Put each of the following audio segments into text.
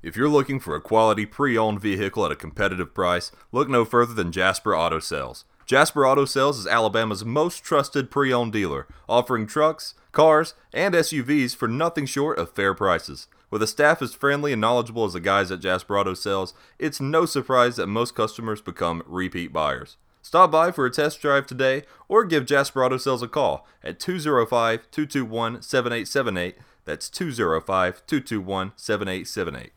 If you're looking for a quality pre-owned vehicle at a competitive price, look no further than Jasper Auto Sales. Jasper Auto Sales is Alabama's most trusted pre-owned dealer, offering trucks, cars, and SUVs for nothing short of fair prices. With a staff as friendly and knowledgeable as the guys at Jasper Auto Sales, it's no surprise that most customers become repeat buyers. Stop by for a test drive today or give Jasper Auto Sales a call at 205 221 7878. That's 205 221 7878.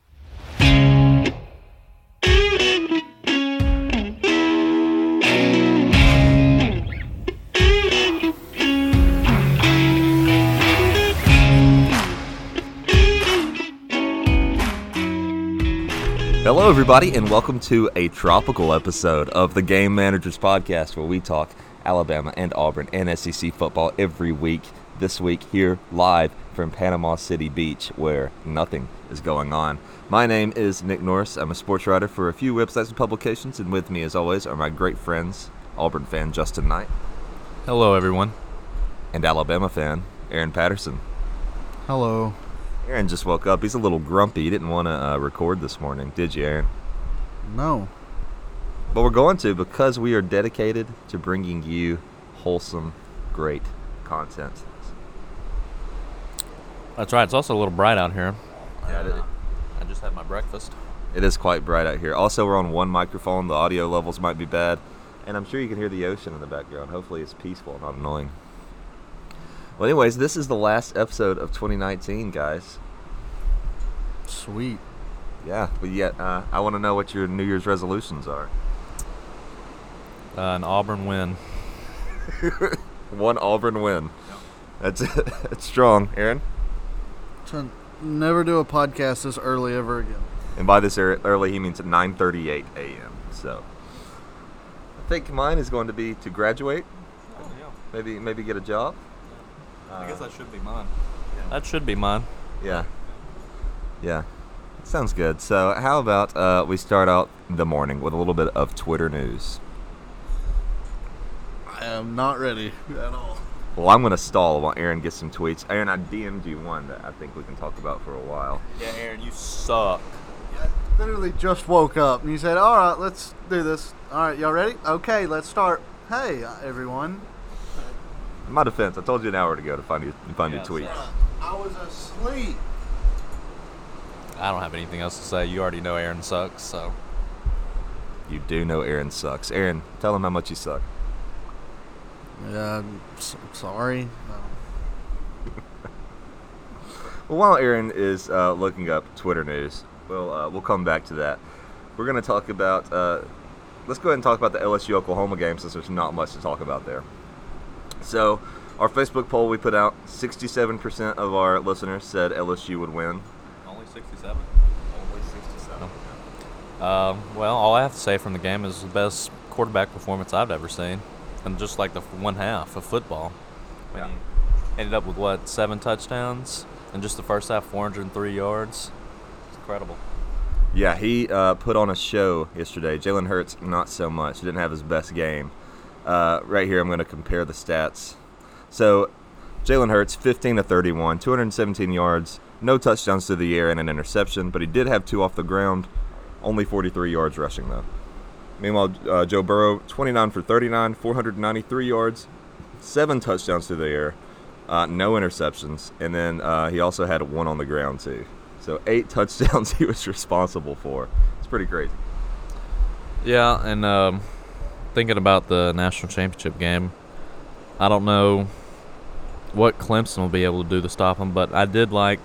Hello, everybody, and welcome to a tropical episode of the Game Managers Podcast, where we talk Alabama and Auburn and SEC football every week. This week, here live from Panama City Beach, where nothing is going on. My name is Nick Norris. I'm a sports writer for a few websites and publications, and with me, as always, are my great friends, Auburn fan Justin Knight Hello, everyone. and Alabama fan Aaron Patterson. Hello. Aaron just woke up. He's a little grumpy. He didn't want to uh, record this morning, did you, Aaron? No. But we're going to because we are dedicated to bringing you wholesome, great content. That's right. It's also a little bright out here. Yeah, it- I just had my breakfast. It is quite bright out here. Also, we're on one microphone. The audio levels might be bad. And I'm sure you can hear the ocean in the background. Hopefully, it's peaceful and not annoying. Well, anyways, this is the last episode of 2019, guys. Sweet. Yeah, but yet, uh, I want to know what your New Year's resolutions are. Uh, an Auburn win. One Auburn win. That's it. that's strong, Aaron. To never do a podcast this early ever again. And by this early, he means at 9:38 a.m. So, I think mine is going to be to graduate, maybe maybe get a job. I guess that should be mine. That should be mine. Yeah, yeah, sounds good. So, how about uh, we start out the morning with a little bit of Twitter news? I am not ready at all. Well, I'm going to stall while Aaron gets some tweets. Aaron, I DM'd you one that I think we can talk about for a while. Yeah, Aaron, you suck. I literally just woke up and you said, "All right, let's do this. All right, y'all ready? Okay, let's start. Hey, uh, everyone. In my defense, I told you an hour ago to find you to find Yeah, your tweets. sorry. I was asleep. I don't have anything else to say. You already know Aaron sucks, so. You do know Aaron sucks. Aaron, tell him how much you suck. Yeah, I'm s- sorry. No. Well, while Aaron is uh, looking up Twitter news, we'll uh, we'll come back to that. We're going to talk about. Uh, let's go ahead and talk about the LSU Oklahoma game since there's not much to talk about there. So, our Facebook poll we put out, 67% of our listeners said LSU would win. Only 67. Only 67. Um, well, all I have to say from the game is the best quarterback performance I've ever seen. And just like the one half of football. Yeah. ended up with what, seven touchdowns? And just the first half, 403 yards. It's incredible. Yeah, he uh, put on a show yesterday. Jalen Hurts, not so much. He didn't have his best game. Uh, right here, I'm going to compare the stats. So, Jalen Hurts, 15 to 31, 217 yards, no touchdowns to the air, and an interception, but he did have two off the ground, only 43 yards rushing, though. Meanwhile, uh, Joe Burrow, 29 for 39, 493 yards, seven touchdowns to the air, uh, no interceptions, and then uh, he also had one on the ground, too. So, eight touchdowns he was responsible for. It's pretty crazy. Yeah, and um, thinking about the national championship game, I don't know what Clemson will be able to do to stop him, but I did like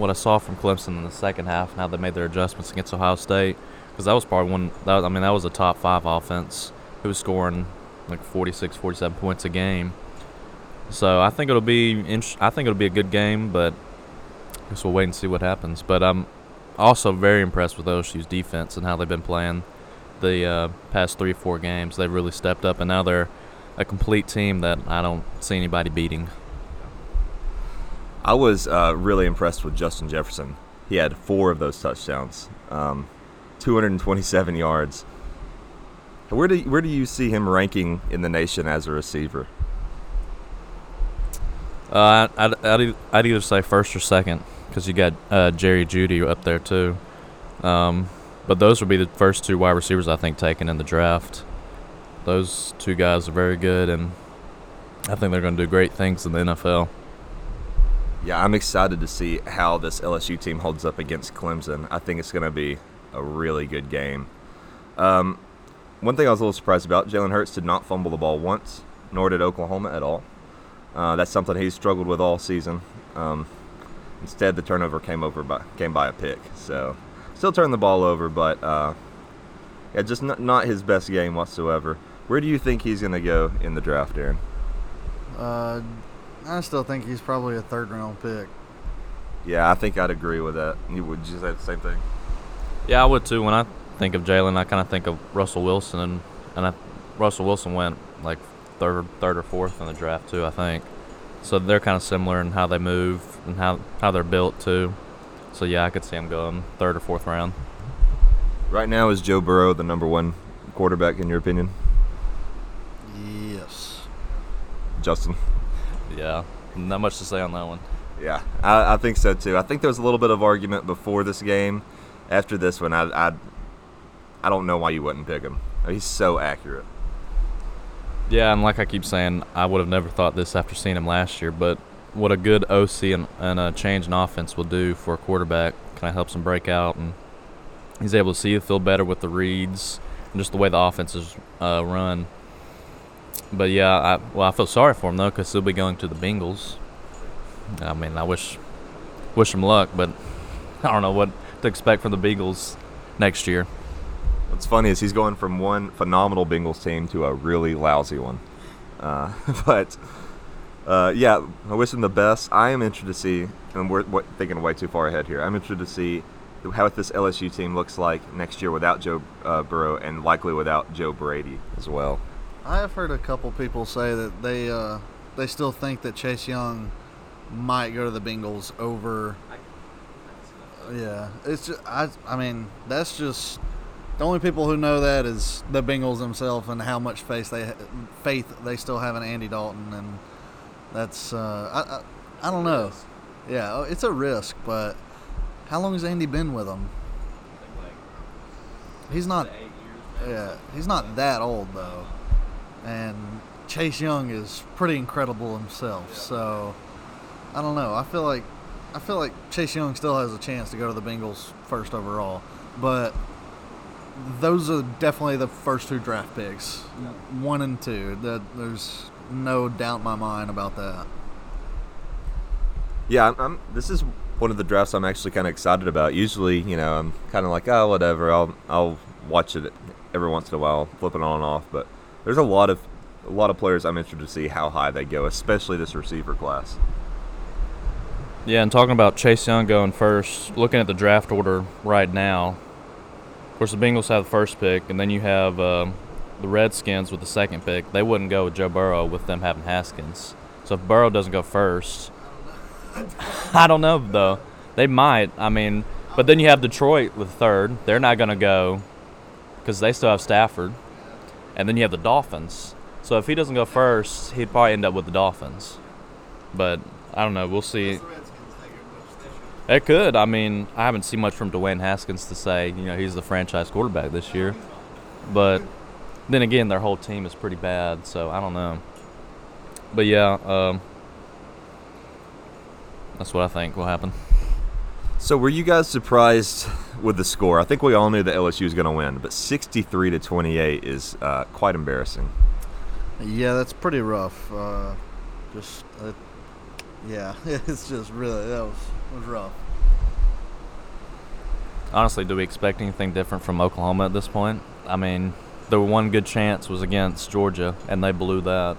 what I saw from Clemson in the second half and how they made their adjustments against Ohio State because that was probably one. That was, I mean, that was a top five offense who was scoring like 46, 47 points a game. So I think it'll be. I think it'll be a good game, but I guess we'll wait and see what happens. But I'm also very impressed with OSU's defense and how they've been playing the uh, past three four games. They've really stepped up, and now they're a complete team that I don't see anybody beating. I was uh, really impressed with Justin Jefferson. He had four of those touchdowns, um, 227 yards. Where do where do you see him ranking in the nation as a receiver? Uh, I'd, I'd, I'd either say first or second because you got uh, Jerry Jeudy up there too. Um, but those would be the first two wide receivers I think taken in the draft. Those two guys are very good, and I think they're going to do great things in the NFL. Yeah, I'm excited to see how this LSU team holds up against Clemson. I think it's going to be a really good game. Um, one thing I was a little surprised about: Jalen Hurts did not fumble the ball once, nor did Oklahoma at all. Uh, that's something he's struggled with all season. Um, instead, the turnover came over by came by a pick. So, still turned the ball over, but uh, yeah, just not, not his best game whatsoever. Where do you think he's going to go in the draft, Aaron? Uh, I still think he's probably a third round pick. Yeah, I think I'd agree with that. You would you say the same thing? Yeah, I would too. When I think of Jalen, I kind of think of Russell Wilson, and, and I, Russell Wilson went like third, third or fourth in the draft too. I think. So they're kind of similar in how they move and how how they're built too. So yeah, I could see him going third or fourth round. Right now, is Joe Burrow the number one quarterback in your opinion? Yes. Justin? Yeah, not much to say on that one. Yeah, I, I think so too. I think there was a little bit of argument before this game. After this one, I, I, I don't know why you wouldn't pick him. He's so accurate. Yeah, and like I keep saying, I would have never thought this after seeing him last year, but what a good OC and, and a change in offense will do for a quarterback kind of helps him break out, and he's able to see the field better with the reads and just the way the offense is uh, run. But yeah, I, well, I feel sorry for him though because he'll be going to the Bengals. I mean, I wish wish him luck, but I don't know what to expect from the Bengals next year. What's funny is he's going from one phenomenal Bengals team to a really lousy one. Uh, but uh, yeah, I wish him the best. I am interested to see, and we're thinking way too far ahead here. I'm interested to see how this LSU team looks like next year without Joe uh, Burrow and likely without Joe Brady as well. I have heard a couple people say that they uh, they still think that Chase Young might go to the Bengals over. Yeah, it's just, I I mean that's just the only people who know that is the Bengals themselves and how much faith they faith they still have in Andy Dalton and that's uh, I, I I don't know. Yeah, it's a risk, but how long has Andy been with them? He's not. Yeah, he's not that old though, and Chase Young is pretty incredible himself. So I don't know. I feel like I feel like Chase Young still has a chance to go to the Bengals first overall, but those are definitely the first two draft picks, one and two. That there's no doubt in my mind about that. Yeah, I'm, I'm, this is one of the drafts I'm actually kind of excited about. Usually, you know, I'm kind of like, oh, whatever. I'll I'll watch it every once in a while, flip it on and off. But there's a lot of a lot of players I'm interested to see how high they go, especially this receiver class. Yeah, and talking about Chase Young going first, looking at the draft order right now, of course, the Bengals have the first pick, and then you have um, the Redskins with the second pick. They wouldn't go with Joe Burrow with them having Haskins. So if Burrow doesn't go first, I don't know, though. They might. I mean, but then you have Detroit with third. They're not going to go because they still have Stafford. And then you have the Dolphins. So if he doesn't go first, he'd probably end up with the Dolphins. But I don't know. We'll see. It could. I mean, I haven't seen much from Dwayne Haskins to say, you know, he's the franchise quarterback this year. But then again, their whole team is pretty bad, so I don't know. But yeah, um, that's what I think will happen. So, were you guys surprised with the score? I think we all knew that LSU was going to win, but 63 to 28 is uh, quite embarrassing. Yeah, that's pretty rough. Uh, just, uh, yeah, it's just really that was was rough. Honestly, do we expect anything different from Oklahoma at this point? I mean, the one good chance was against Georgia, and they blew that.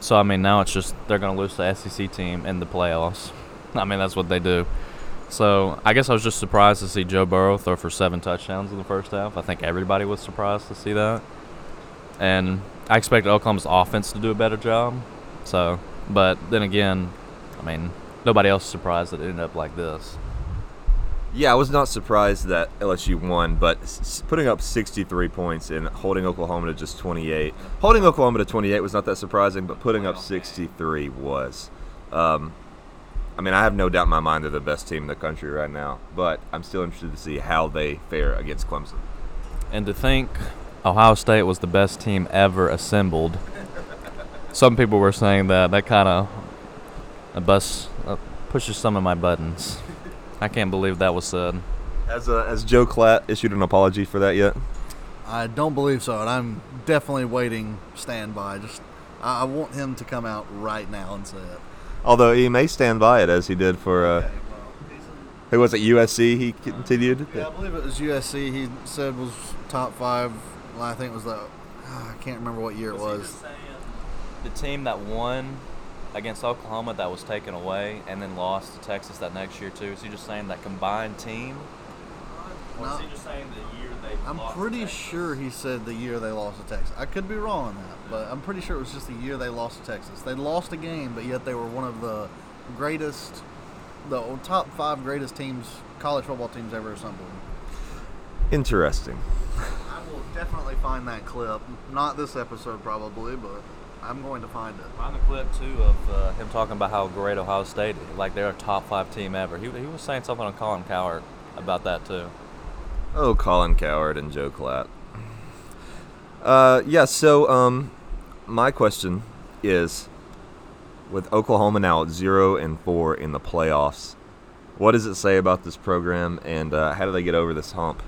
So I mean, now it's just they're going to lose the SEC team in the playoffs. I mean, that's what they do. So I guess I was just surprised to see Joe Burrow throw for seven touchdowns in the first half. I think everybody was surprised to see that, and I expected Oklahoma's offense to do a better job. So, but then again, I mean, nobody else is surprised that it ended up like this. Yeah, I was not surprised that LSU won, but putting up 63 points and holding Oklahoma to just 28. Holding Oklahoma to 28 was not that surprising, but putting up 63 was. Um, I mean, I have no doubt in my mind they're the best team in the country right now, but I'm still interested to see how they fare against Clemson. And to think Ohio State was the best team ever assembled. Some people were saying that that kind of a bus uh, pushes some of my buttons. I can't believe that was said. Has uh, has Joel Klatt issued an apology for that yet? I don't believe so, and I'm definitely waiting standby. Just I, I want him to come out right now and say it. Although he may stand by it as he did for uh, Okay, well, who was it USC? He continued. Yeah, I believe it was USC. He said was top five. Well, I think it was the. ah, I can't remember what year it was. the team that won against Oklahoma that was taken away and then lost to Texas that next year too? Is he just saying that combined team? They I'm lost to pretty Texas? sure he said the year they lost to Texas. I could be wrong on that, but I'm pretty sure it was just the year they lost to Texas. They lost a game, but yet they were one of the greatest, the top five greatest teams, college football teams ever assembled. Interesting. I will definitely find that clip. Not this episode, probably, but I'm going to find it. Find the clip too of uh, him talking about how great Ohio State, is. like they're a top five team ever. He, he was saying something on Colin Cowherd about that too. Oh, Colin Cowherd and Joel Klatt. Uh, yeah. So, um, my question is, with Oklahoma now at zero and four in the playoffs, what does it say about this program, and uh, how do they get over this hump?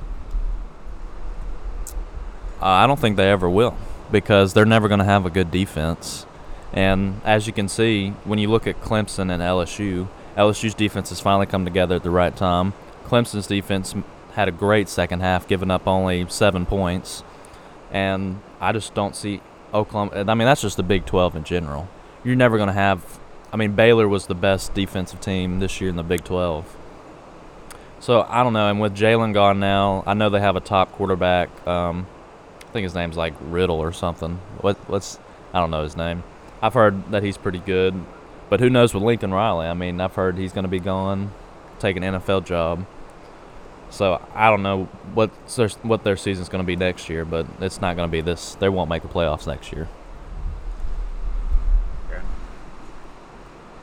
Uh, I don't think they ever will because they're never going to have a good defense. And as you can see, when you look at Clemson and LSU, LSU's defense has finally come together at the right time. Clemson's defense had a great second half, giving up only seven points. And I just don't see Oklahoma. I mean, that's just the Big 12 in general. You're never going to have. I mean, Baylor was the best defensive team this year in the Big 12. So I don't know. And with Jalen gone now, I know they have a top quarterback. Um, I think his name's like Riddle or something. What what's I don't know his name. I've heard that he's pretty good, but who knows with Lincoln Riley? I mean, I've heard he's going to be gone, take an NFL job. So I don't know what their, what their season's going to be next year, but it's not going to be this. They won't make the playoffs next year.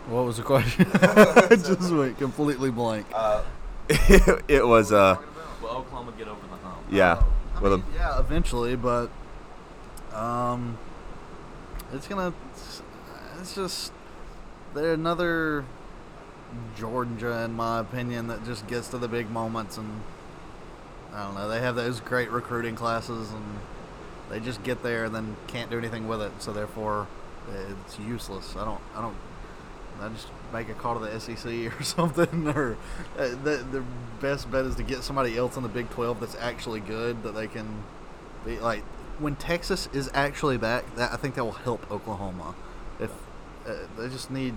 What was the question? I just went completely blank. it was, uh, Will Oklahoma get over the hump? yeah, I with mean, yeah, eventually, but um, it's gonna. It's just they're another Georgia, in my opinion, that just gets to the big moments, and I don't know. They have those great recruiting classes, and they just get there and then can't do anything with it. So therefore, it's useless. I don't. I don't. I just make a call to the SEC or something, or uh, the the best bet is to get somebody else in the Big Twelve that's actually good that they can be like. When Texas is actually back, that I think that will help Oklahoma. If uh, they just need,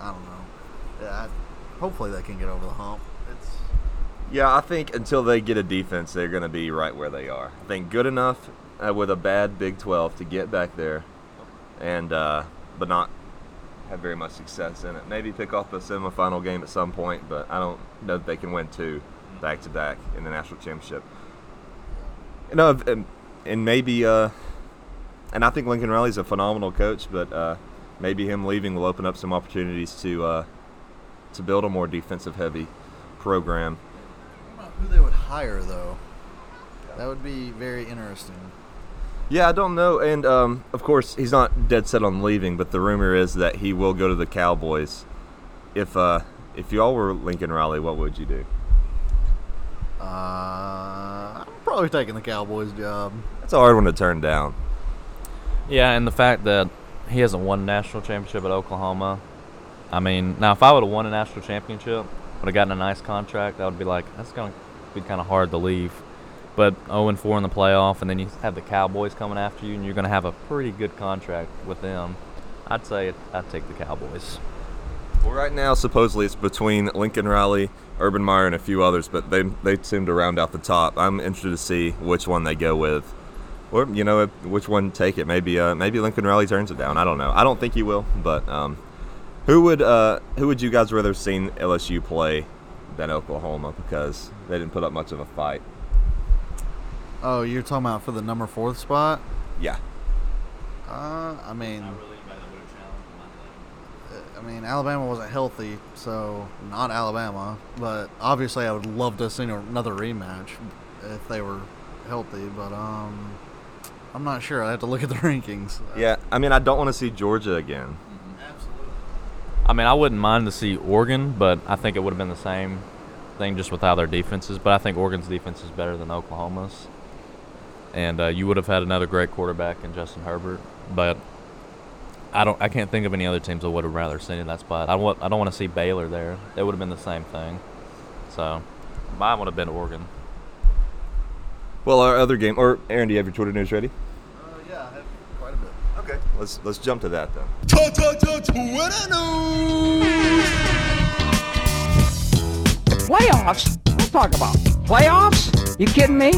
I don't know. Hopefully they can get over the hump. It's Yeah, I think until they get a defense, they're going to be right where they are. I think good enough uh, with a bad Big 12 to get back there, and uh, but not have very much success in it. Maybe pick off a semifinal game at some point, but I don't know that they can win two back to back in the national championship. You know, and, and maybe, uh, and I think Lincoln Riley's a phenomenal coach, but uh, maybe him leaving will open up some opportunities to uh, to build a more defensive heavy program. I don't know who they would hire though. That would be very interesting. Yeah, I don't know, and um, of course he's not dead set on leaving, but the rumor is that he will go to the Cowboys. If uh, if y'all were Lincoln Riley, what would you do? Uh, I'm probably taking the Cowboys job. That's a hard one to turn down. Yeah, and the fact that he hasn't won a national championship at Oklahoma. I mean, now if I would have won a national championship, would have gotten a nice contract, I would be like, that's gonna be kind of hard to leave. But 0 and 4 in the playoff, and then you have the Cowboys coming after you, and you're gonna have a pretty good contract with them. I'd say I'd take the Cowboys. Well, right now supposedly it's between Lincoln Riley, Urban Meyer, and a few others, but they they seem to round out the top. I'm interested to see which one they go with, or you know which one take it. Maybe uh, maybe Lincoln Riley turns it down. I don't know. I don't think he will, but um, who would uh, who would you guys rather seen LSU play than Oklahoma because they didn't put up much of a fight. Oh, you're talking about for the number fourth spot? Yeah. Uh, I mean, I mean, Alabama wasn't healthy, so not Alabama. But obviously, I would love to see another rematch if they were healthy. But um, I'm not sure. I have to look at the rankings. Yeah, I mean, I don't want to see Georgia again. I mean, I wouldn't mind to see Oregon, but I think it would have been the same thing just with how their defense is. But I think Oregon's defense is better than Oklahoma's. And uh, you would have had another great quarterback in Justin Herbert, but I don't. I can't think of any other teams I would have rather seen in that spot. I want. I don't want to see Baylor there. It would have been the same thing. So, mine would have been Oregon. Well, our other game, or Aaron, do you have your Twitter news ready? Uh, yeah, I have quite a bit. Okay, let's let's jump to that then. Twitter news. Playoffs? Don't talk about playoffs. You kidding me?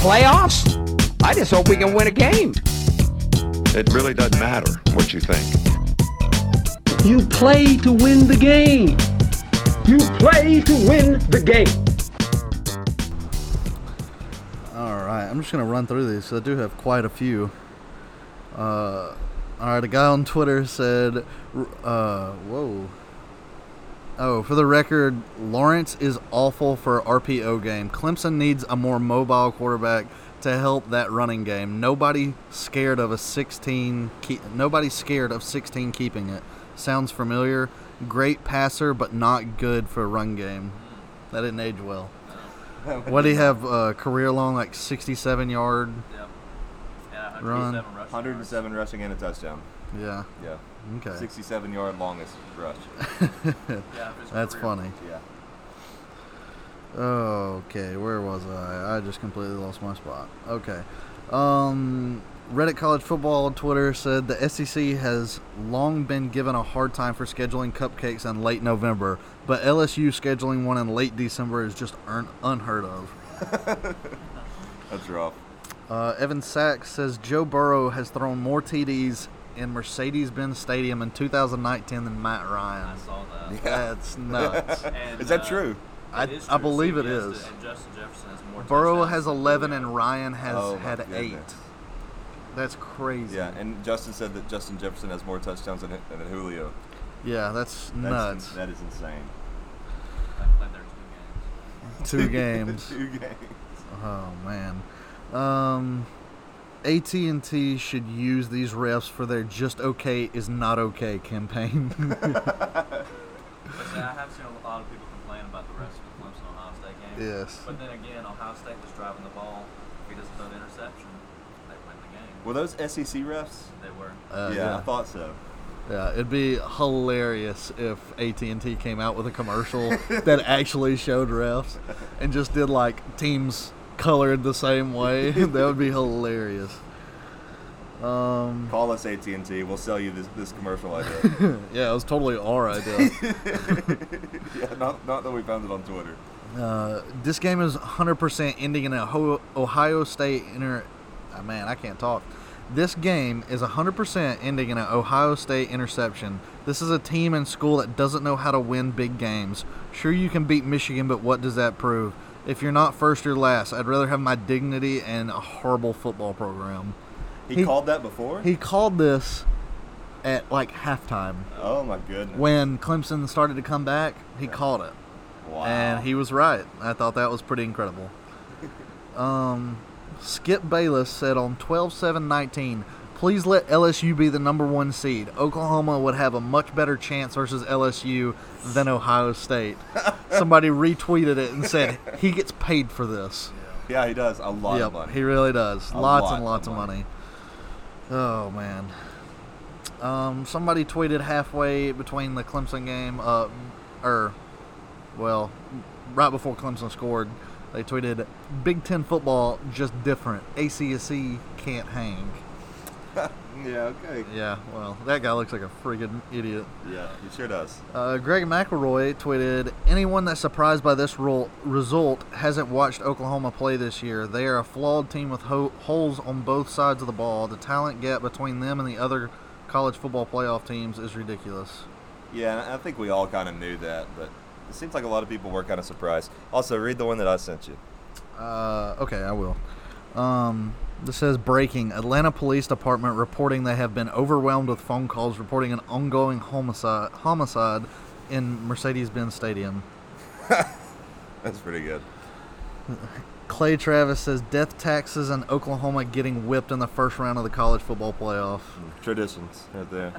Playoffs? I just hope we can win a game. It really doesn't matter what you think. You play to win the game. You play to win the game. All right, I'm just gonna run through these. 'cause I do have quite a few. Uh, all right, a guy on Twitter said, uh, "Whoa." Oh, for the record, Lawrence is awful for RPO game. Clemson needs a more mobile quarterback to help that running game. Nobody scared of a 16. Keep, nobody scared of 16 keeping it. Sounds familiar. Great passer, but not good for a run game. That didn't age well. What do you have? Uh, career long, like 67 yard. Yeah, Run. 107 rushing and a touchdown. Yeah. Yeah. Okay. 67 yard longest rush. That's funny. Yeah. Okay, where was I? I just completely lost my spot. Okay. Um, Reddit College Football on Twitter said the SEC has long been given a hard time for scheduling cupcakes in late November, but LSU scheduling one in late December is just un- unheard of. That's rough. Uh, Evan Sachs says Joe Burrow has thrown more TDs in Mercedes-Benz Stadium in 2019 than Matt Ryan. I saw that. Yeah. That's nuts. Is that true? I, I believe it is. Justin Jefferson has more Burrow has 11 and Ryan has Oh, my had goodness. eight. That's crazy. Yeah, and Justin said that Justin Jefferson has more touchdowns than, than Julio. Yeah, that's That's nuts. That is insane. Two games. Two games. Oh man. Um, AT and T should use these refs for their "just okay is not okay" campaign. I have seen a lot of people complain about the rest of the Clemson Ohio State game. yes. But then again, Ohio State was driving the ball. If he doesn't throw the interception, they win the game. Were those SEC refs? They were. Uh, yeah, yeah. I thought so. Yeah, it'd be hilarious if AT and T came out with a commercial that actually showed refs and just did like teams colored the same way. that would be hilarious. Um, Call us AT and T. We'll sell you this, this commercial idea. yeah, it was totally our idea. yeah, not, not that we found it on Twitter. Uh, this game is 100% ending in a Ho- Ohio State inter. ah, man, I can't talk. This game is 100% ending in an Ohio State interception. This is a team and school that doesn't know how to win big games. Sure, you can beat Michigan, but what does that prove? If you're not first, you're last. I'd rather have my dignity and a horrible football program. He, He- called that before? He called this at like halftime. oh my goodness. When Clemson started to come back, he called it. wow. and he was right. I thought that was pretty incredible. Um, Skip Bayless said on 12-7-19, please let LSU be the number one seed. Oklahoma would have a much better chance versus LSU than Ohio State. Somebody retweeted it and said he gets paid for this. yeah, he does a lot yep, of money. he really does. A lots lot and lots of money. money. Oh man. Um, somebody tweeted halfway between the Clemson game, uh, or, well, right before Clemson scored, they tweeted, "Big Ten football just different. ACSC can't hang." yeah, okay. Yeah, well, that guy looks like a friggin' idiot. Yeah, he sure does. Uh, Greg McElroy tweeted, "Anyone that's surprised by this result hasn't watched Oklahoma play this year. They are a flawed team with ho- holes on both sides of the ball. The talent gap between them and the other college football playoff teams is ridiculous." Yeah, I think we all kind of knew that, but it seems like a lot of people were kind of surprised. Also, read the one that I sent you. Uh, okay, I will. Um, This says breaking. Atlanta Police Department reporting they have been overwhelmed with phone calls reporting an ongoing homicide homicide in Mercedes-Benz Stadium. That's pretty good. Clay Travis says death taxes in Oklahoma getting whipped in the first round of the college football playoff. Traditions right there.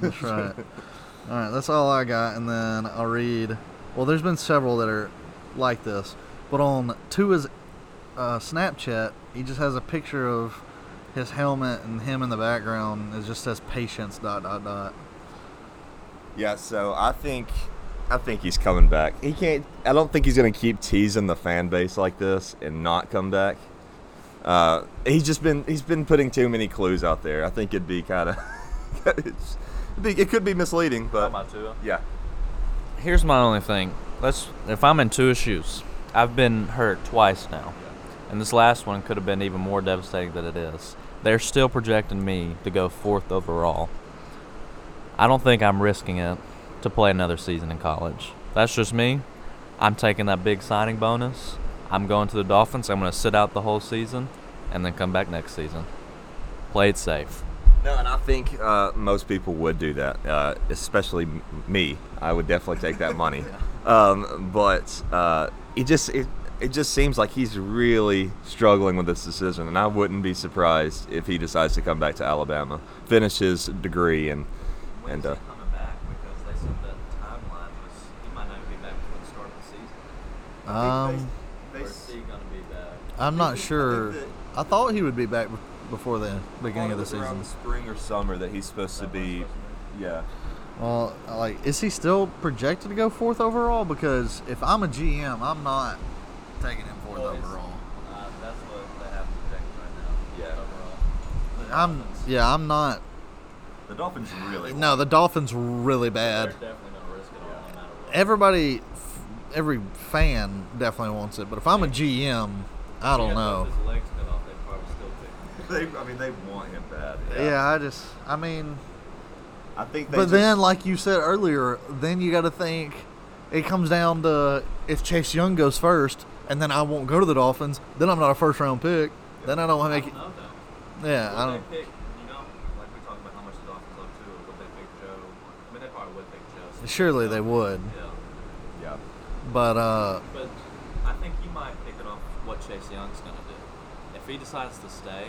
That's right. All right, that's all I got, and then I'll read. Well, there's been several that are like this, but on Tua's uh, Snapchat, he just has a picture of his helmet and him in the background. It just says patience dot dot dot. Yeah, so I think I think he's coming back. He can't. I don't think he's gonna keep teasing the fan base like this and not come back. Uh, he's just been he's been putting too many clues out there. I think it'd be kind of it could be misleading, but yeah, Here's my only thing. Let's if I'm in two shoes, I've been hurt twice now, and this last one could have been even more devastating than it is. They're still projecting me to go fourth overall. I don't think I'm risking it to play another season in college. That's just me. I'm taking that big signing bonus. I'm going to the Dolphins. I'm going to sit out the whole season, and then come back next season. Play it safe. No, and I think uh, most people would do that, uh, especially m- me. I would definitely take that money. um, but uh, it just it, it just seems like he's really struggling with this decision, and I wouldn't be surprised if he decides to come back to Alabama, finish his degree, and and uh, coming back? Because they said that timeline was he might not be back before the start of the season. Um, Or is he gonna be back? I'm not sure. I thought he would be back be- before the beginning of the season. spring or summer that he's supposed to be. Yeah. Well, like, is he still projected to go fourth overall? Because if I'm a GM, I'm not taking him fourth overall. Uh, that's what they have projected right now. Yeah. Overall. I'm yeah, I'm not. The Dolphins really. No, the Dolphins really bad. definitely gonna risk it all, no matter what. Everybody, every fan definitely wants it. But if I'm a GM, I don't know. His legs cut off, they'd probably still pick him. They, I mean, they want him bad. Yeah, I just, I mean, I think. They but just- then, like you said earlier, then you got to think it comes down to if Chase Young goes first, and then I won't go to the Dolphins, then I'm not a first round pick. Then I don't want to make it. know though. Yeah, I don't. they pick, you know, like we talked about how much the Dolphins love Tua, would they pick Joe? I mean, they probably would pick Joe. so- Surely they would, Yeah. Yeah. but uh, But I think you might pick it off what Chase Young's going to do. If he decides to stay,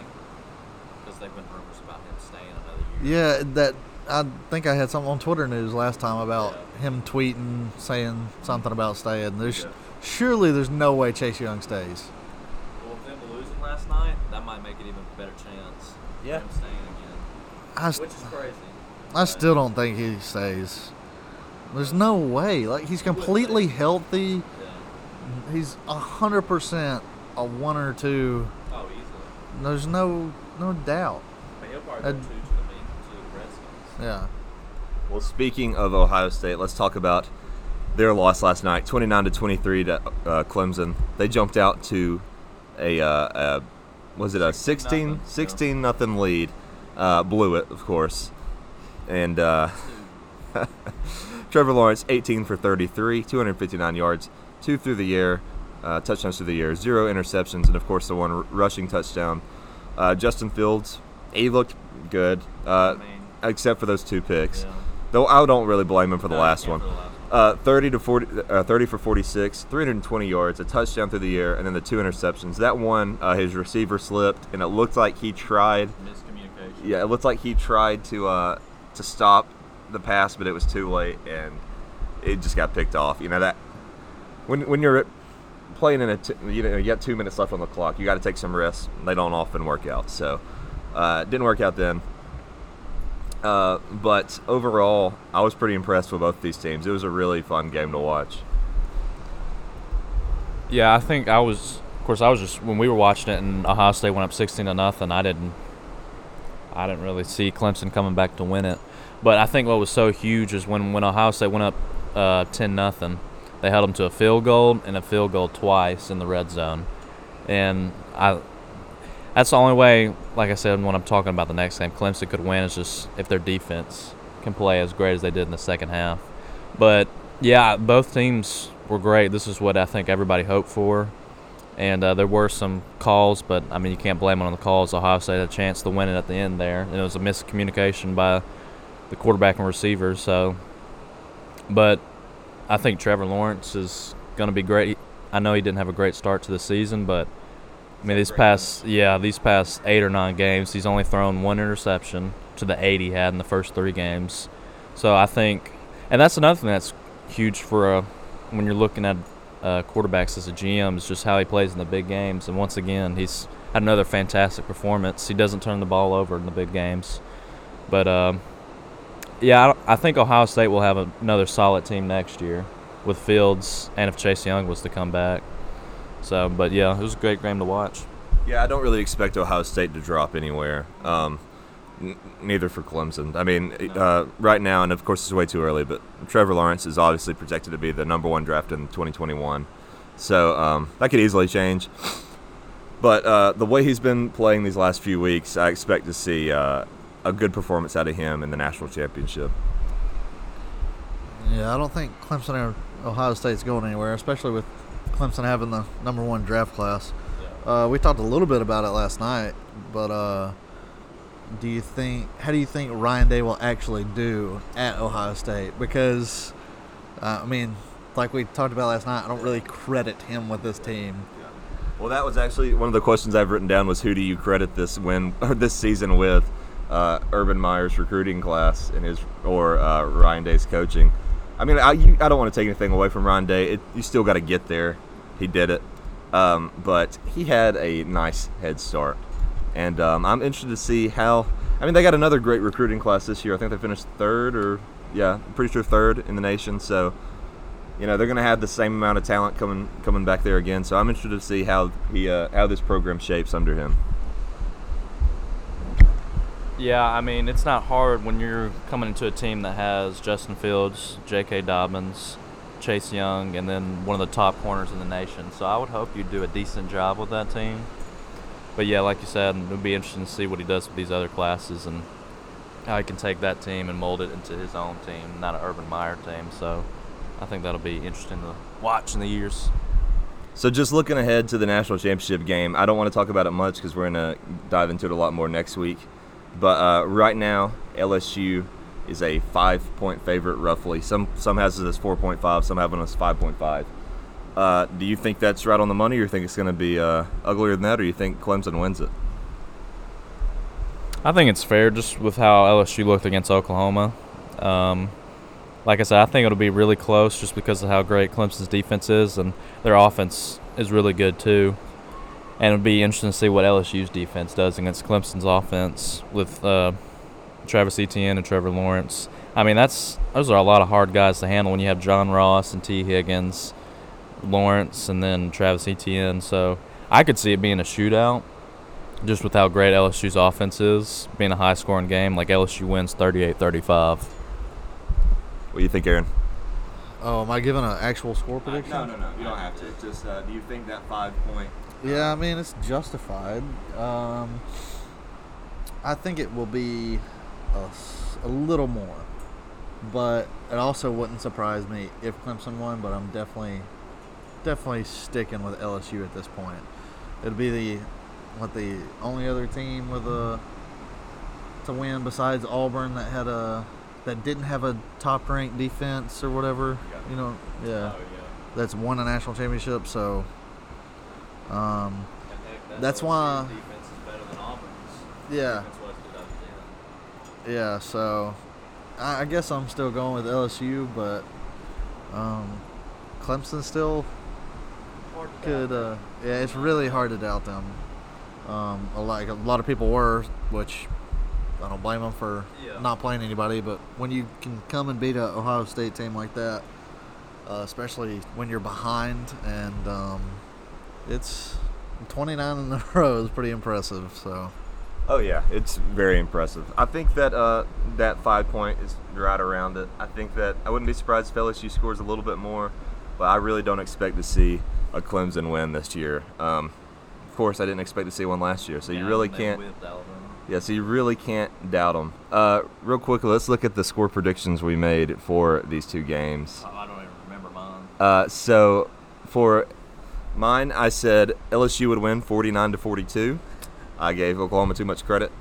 because there've been rumors about him staying another year. yeah, that I think I had something on Twitter news last time about Yeah. him tweeting saying something about staying. There's Yeah. Surely there's no way Chase Young stays. Well, with them losing last night, that might make it even better chance. Yeah. Him staying again, I, st- which is crazy. I still don't think he stays. There's no way. Like he's completely healthy. Yeah. He's a hundred percent a one or two. Oh, easily. There's no no doubt. I mean, he'll probably go two to the main to the Redskins. Yeah. Well, speaking of Ohio State, let's talk about their loss last night, 29 to 23 to uh, Clemson. They jumped out to a, uh, a was it a 16 nothing, 16 nothing lead. Uh, blew it, of course. And uh, Trevor Lawrence, 18 for 33, 259 yards, two through the air, uh, touchdowns through the air, zero interceptions, and of course the one r- rushing touchdown. Uh, Justin Fields, he looked good, uh, I mean, except for those two picks. yeah. Though I don't really blame him for No, last one. for the last one. Uh, 30 to 40, uh, 30 for 46, 320 yards, a touchdown through the air, and then the two interceptions. That one, uh, his receiver slipped, and it looked like he tried. Miscommunication. Yeah, it looked like he tried to uh, to stop the pass, but it was too late, and it just got picked off. You know that when when you're playing in a t- you know you got two minutes left on the clock, you got to take some risks. They don't often work out, so uh, it didn't work out then. Uh, but overall, I was pretty impressed with both these teams. It was a really fun game to watch. Yeah, I think I was. Of course, I was just when we were watching it, and Ohio State went up sixteen to nothing. I didn't. I didn't really see Clemson coming back to win it, but I think what was so huge is when when Ohio State went up uh, ten nothing, they held them to a field goal and a field goal twice in the red zone, and I. That's the only way, like I said, when I'm talking about the next game, Clemson could win is just if their defense can play as great as they did in the second half. But yeah, both teams were great. This is what I think everybody hoped for, And uh, there were some calls, but I mean, you can't blame it on the calls. Ohio State had a chance to win it at the end there, and it was a miscommunication by the quarterback and receiver. So, but I think Trevor Lawrence is going to be great. I know he didn't have a great start to the season, but I mean, these past yeah, these past eight or nine games, he's only thrown one interception to the eight he had in the first three games. So I think, and that's another thing that's huge for a when you're looking at uh, quarterbacks as a GM is just how he plays in the big games. And once again, he's had another fantastic performance. He doesn't turn the ball over in the big games, but um, yeah, I, I think Ohio State will have another solid team next year with Fields and if Chase Young was to come back. So, but yeah, it was a great game to watch. Yeah, I don't really expect Ohio State to drop anywhere. Um, n- neither for Clemson. I mean, uh, right now, and of course it's way too early, but Trevor Lawrence is obviously projected to be the number one draft in 2021. So um, that could easily change. But uh, the way he's been playing these last few weeks, I expect to see uh, a good performance out of him in the national championship. Yeah, I don't think Clemson or Ohio State's going anywhere, especially with Clemson having the number one draft class. Uh, we talked a little bit about it last night, but uh, do you think? How do you think Ryan Day will actually do at Ohio State? Because, uh, I mean, like we talked about last night, I don't really credit him with this team. Well, that was actually one of the questions I've written down was who do you credit this win or this season with? Uh, Urban Meyer's recruiting class and his or uh, Ryan Day's coaching. I mean, I, you, I don't want to take anything away from Ryan Day. It, you still got to get there. He did it, um, but he had a nice head start, and um, I'm interested to see how. I mean, they got another great recruiting class this year. I think they finished third, or yeah, I'm pretty sure third in the nation. So, you know, they're going to have the same amount of talent coming coming back there again. So I'm interested to see how he uh, how this program shapes under him. Yeah, I mean, it's not hard when you're coming into a team that has Justin Fields, J.K. Dobbins, Chase Young, and then one of the top corners in the nation. So I would hope you'd do a decent job with that team. But yeah, like you said, it would be interesting to see what he does with these other classes and how he can take that team and mold it into his own team, not an Urban Meyer team. So I think that'll be interesting to watch in the years. So just looking ahead to the national championship game, I don't want to talk about it much because we're gonna dive into it a lot more next week. But uh, right now, LSU is a five-point favorite, roughly. Some some has it as 4.5, some have it as 5.5. Uh, do you think that's right on the money, or you think it's going to be uh, uglier than that, or you think Clemson wins it? I think it's fair just with how LSU looked against Oklahoma. Um, like I said, I think it'll be really close just because of how great Clemson's defense is, and their offense is really good too. And it'll be interesting to see what LSU's defense does against Clemson's offense with uh, Travis Etienne and Trevor Lawrence. I mean, that's those are a lot of hard guys to handle when you have John Ross and Tee Higgins, Lawrence, and then Travis Etienne. So I could see it being a shootout, just with how great LSU's offense is, being a high-scoring game. Like LSU wins 38-35. What do you think, Aaron? Oh, am I giving an actual score prediction? no, no. No. You don't have to. Just uh, do you think that five-point? Yeah, I mean it's justified. Um, I think it will be a little more, but it also wouldn't surprise me if Clemson won. But I'm definitely, definitely sticking with LSU at this point. It'll be the what the only other team with a to win besides Auburn that had a that didn't have a top ranked defense or whatever. You know, yeah, that's won a national championship. So. Um, That's why- yeah, yeah. So, I, I guess I'm still going with LSU, but um, Clemson still could. Uh, yeah, it's really hard to doubt them. Um, a lot, a lot of people were, which I don't blame them for Yeah. not playing anybody. But when you can come and beat a Ohio State team like that, uh, especially when you're behind, and um, it's 29 in a row is pretty impressive. So. Oh yeah, it's very impressive. I think that uh, that five point is right around it. I think that I wouldn't be surprised if LSU scores a little bit more, but I really don't expect to see a Clemson win this year. Um, of course, I didn't expect to see one last year, so you really can't. Yeah, so you really can't doubt them. Uh, real quickly, let's look at the score predictions we made for these two games. I don't even remember mine. Uh, so for Mine, I said LSU would win 49 to 42. I gave Oklahoma too much credit.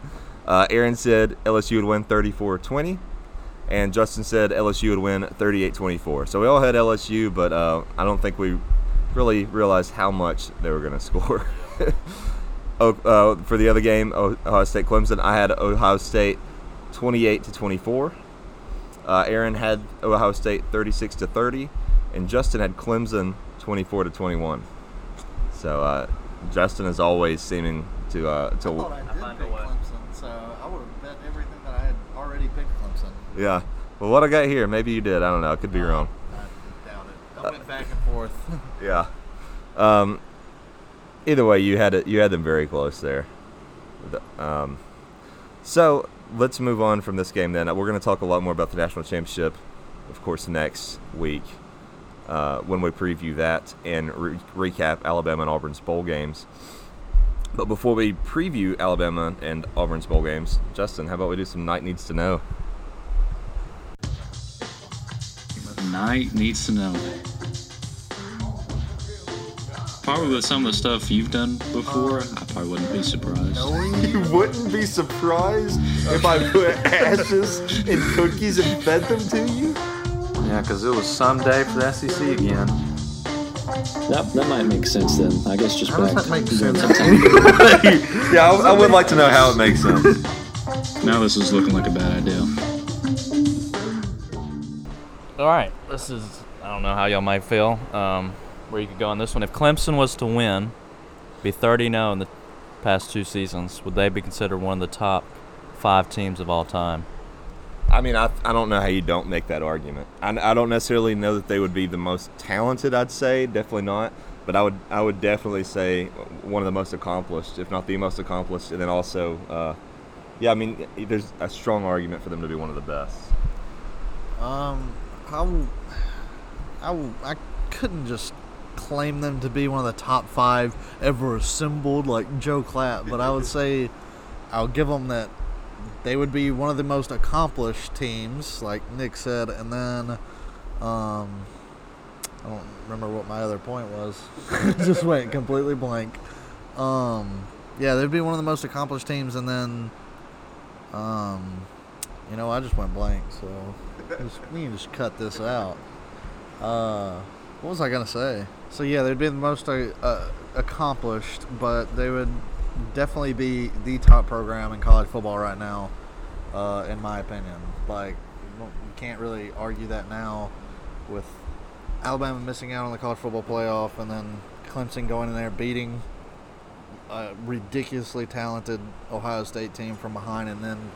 Uh, Aaron said LSU would win 34 20. And Justin said LSU would win 38 24. So we all had LSU, but uh, I don't think we really realized how much they were going to score. oh, uh, for the other game, Ohio State Clemson, I had Ohio State 28 to 24. Uh, Aaron had Ohio State 36 to 30, and Justin had Clemson 24 to 21. So uh, Justin is always seeming to uh, I thought I did pick Clemson, so I would have bet everything that I had already picked Clemson. yeah. Well, what I got here, maybe you did. I don't know. I could be wrong. I doubt it. I went back and forth. Yeah. Um, either way, you had it. You had them very close there. The- Um, so let's move on from this game. Then we're going to talk a lot more about the national championship, of course, next week uh, when we preview that and re- recap Alabama and Auburn's bowl games. But before we preview Alabama and Auburn's bowl games, Justin, how about we do some night needs to know? Night needs to know. Probably with some of the stuff you've done before, I probably wouldn't be surprised. You wouldn't be surprised if I put ashes in cookies and fed them to you. Yeah, because it was someday for the SEC again. That, that might make sense then. I guess just How does that make sense? Yeah, I, I would like to know how it makes sense. Now this is looking like a bad idea. All right, this is I don't know how y'all might feel. Um, where you could go on this one. If Clemson was to win, be 30-0 in the past two seasons, would they be considered one of the top five teams of all time? I mean, I, I don't know how you don't make that argument. I, I don't necessarily know that they would be the most talented. I'd say definitely not, but I would I would definitely say one of the most accomplished, if not the most accomplished, and then also, uh, yeah, I mean, there's a strong argument for them to be one of the best. Um, I, w- I, w- I couldn't just claim them to be one of the top five ever assembled like Joel Klatt, but I would say I'll give them that they would be one of the most accomplished teams, like Nick said, and then um, I don't remember what my other point was. just went completely blank. Um, yeah, they'd be one of the most accomplished teams, and then um, you know, I just went blank, so just, we can just cut this out. Uh, what was I gonna say? So yeah, they'd be the most uh, uh, accomplished, but they would definitely be the top program in college football right now, uh, in my opinion. Like, you can't really argue that now, with Alabama missing out on the college football playoff, and then Clemson going in there beating a ridiculously talented Ohio State team from behind, and then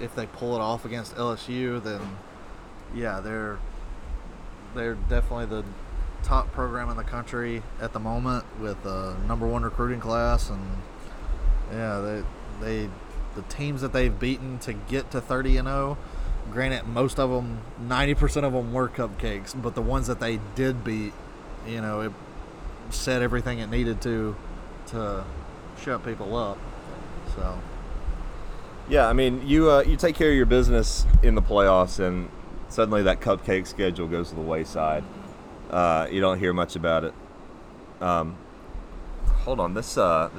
if they pull it off against LSU, then yeah, they're they're definitely the top program in the country at the moment with a number one recruiting class, and yeah, they they the teams that they've beaten to get to thirty and zero. Granted, most of them, ninety percent of them were cupcakes, but the ones that they did beat, you know, it said everything it needed to to shut people up. So. Yeah, I mean, you uh, you take care of your business in the playoffs, and suddenly that cupcake schedule goes to the wayside. Uh, you don't hear much about it. Um, hold on, this uh,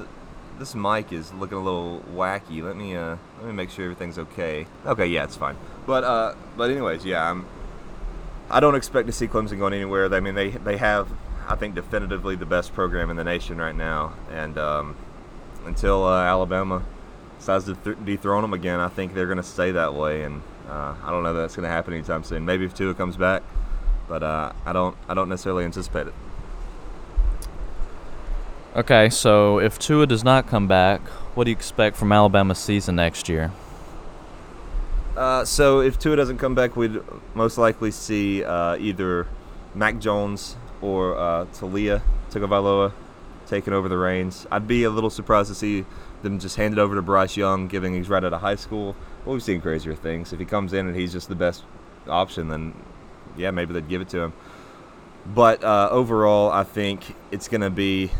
this mic is looking a little wacky. Let me uh, let me make sure everything's okay. Okay, yeah, it's fine. But uh, but anyways, yeah, I'm. I don't expect to see Clemson going anywhere. I mean, they they have, I think, definitively the best program in the nation right now, and um, until uh, Alabama decides to th- dethrone them again, I think they're going to stay that way, and uh, I don't know that that's going to happen anytime soon. Maybe if Tua comes back, but uh, I don't I don't necessarily anticipate it. Okay, so if Tua does not come back, what do you expect from Alabama's season next year? Uh, so if Tua doesn't come back, we'd most likely see uh, either Mac Jones or uh, Taulia Tagovailoa taking over the reins. I'd be a little surprised to see them just hand it over to Bryce Young, given he's right out of high school. But we've seen crazier things. If he comes in and he's just the best option, then yeah, maybe they'd give it to him. But uh, overall, I think it's going to be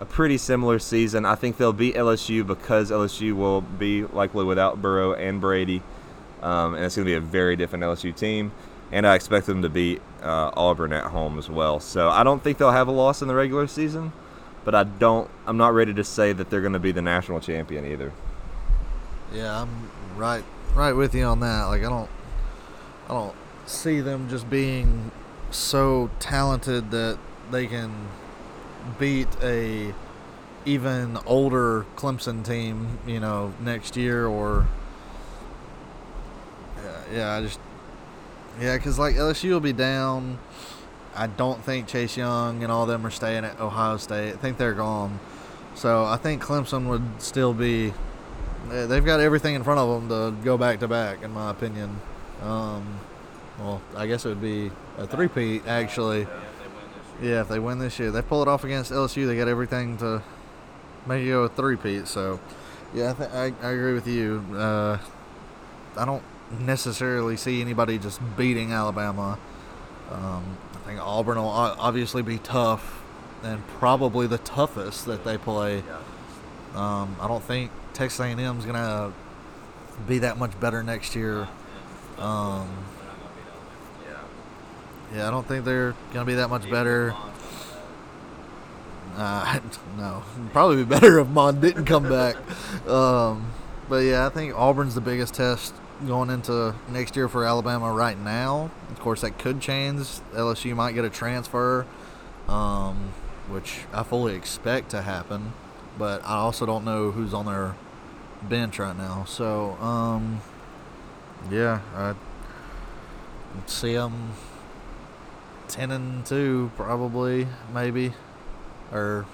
a pretty similar season. I think they'll beat LSU because LSU will be likely without Burrow and Brady, um, and it's going to be a very different LSU team. and I expect them to beat uh, Auburn at home as well. So I don't think they'll have a loss in the regular season, but I don't. I'm not ready to say that they're going to be the national champion either. Yeah, I'm right right with you on that. Like I don't I don't see them just being so talented that they can beat a even older Clemson team, you know, next year or yeah, yeah I just yeah, cuz like LSU will be down. I don't think Chase Young and all them are staying at Ohio State. I think they're gone. So I think Clemson would still be they've got everything in front of them to go back to back, in my opinion. Um, well, I guess it would be a three-peat actually. Yeah, if they win this year, they pull it off against LSU. They got everything to make it go a three-peat. So, yeah, I, th- I, I agree with you. Uh, I don't necessarily see anybody just beating Alabama. Um, I think Auburn will obviously be tough and probably the toughest that they play. Um, I don't think Texas A&M is gonna be that much better next year. Um, yeah, I don't think they're gonna be that much better. Uh, no, probably be better if Mond didn't come back. Um, but yeah, I think Auburn's the biggest test going into next year for Alabama right now. Of course, that could change. LSU might get a transfer, um, which I fully expect to happen. But I also don't know who's on their bench right now. So, um, yeah, I see them ten and two probably, maybe, or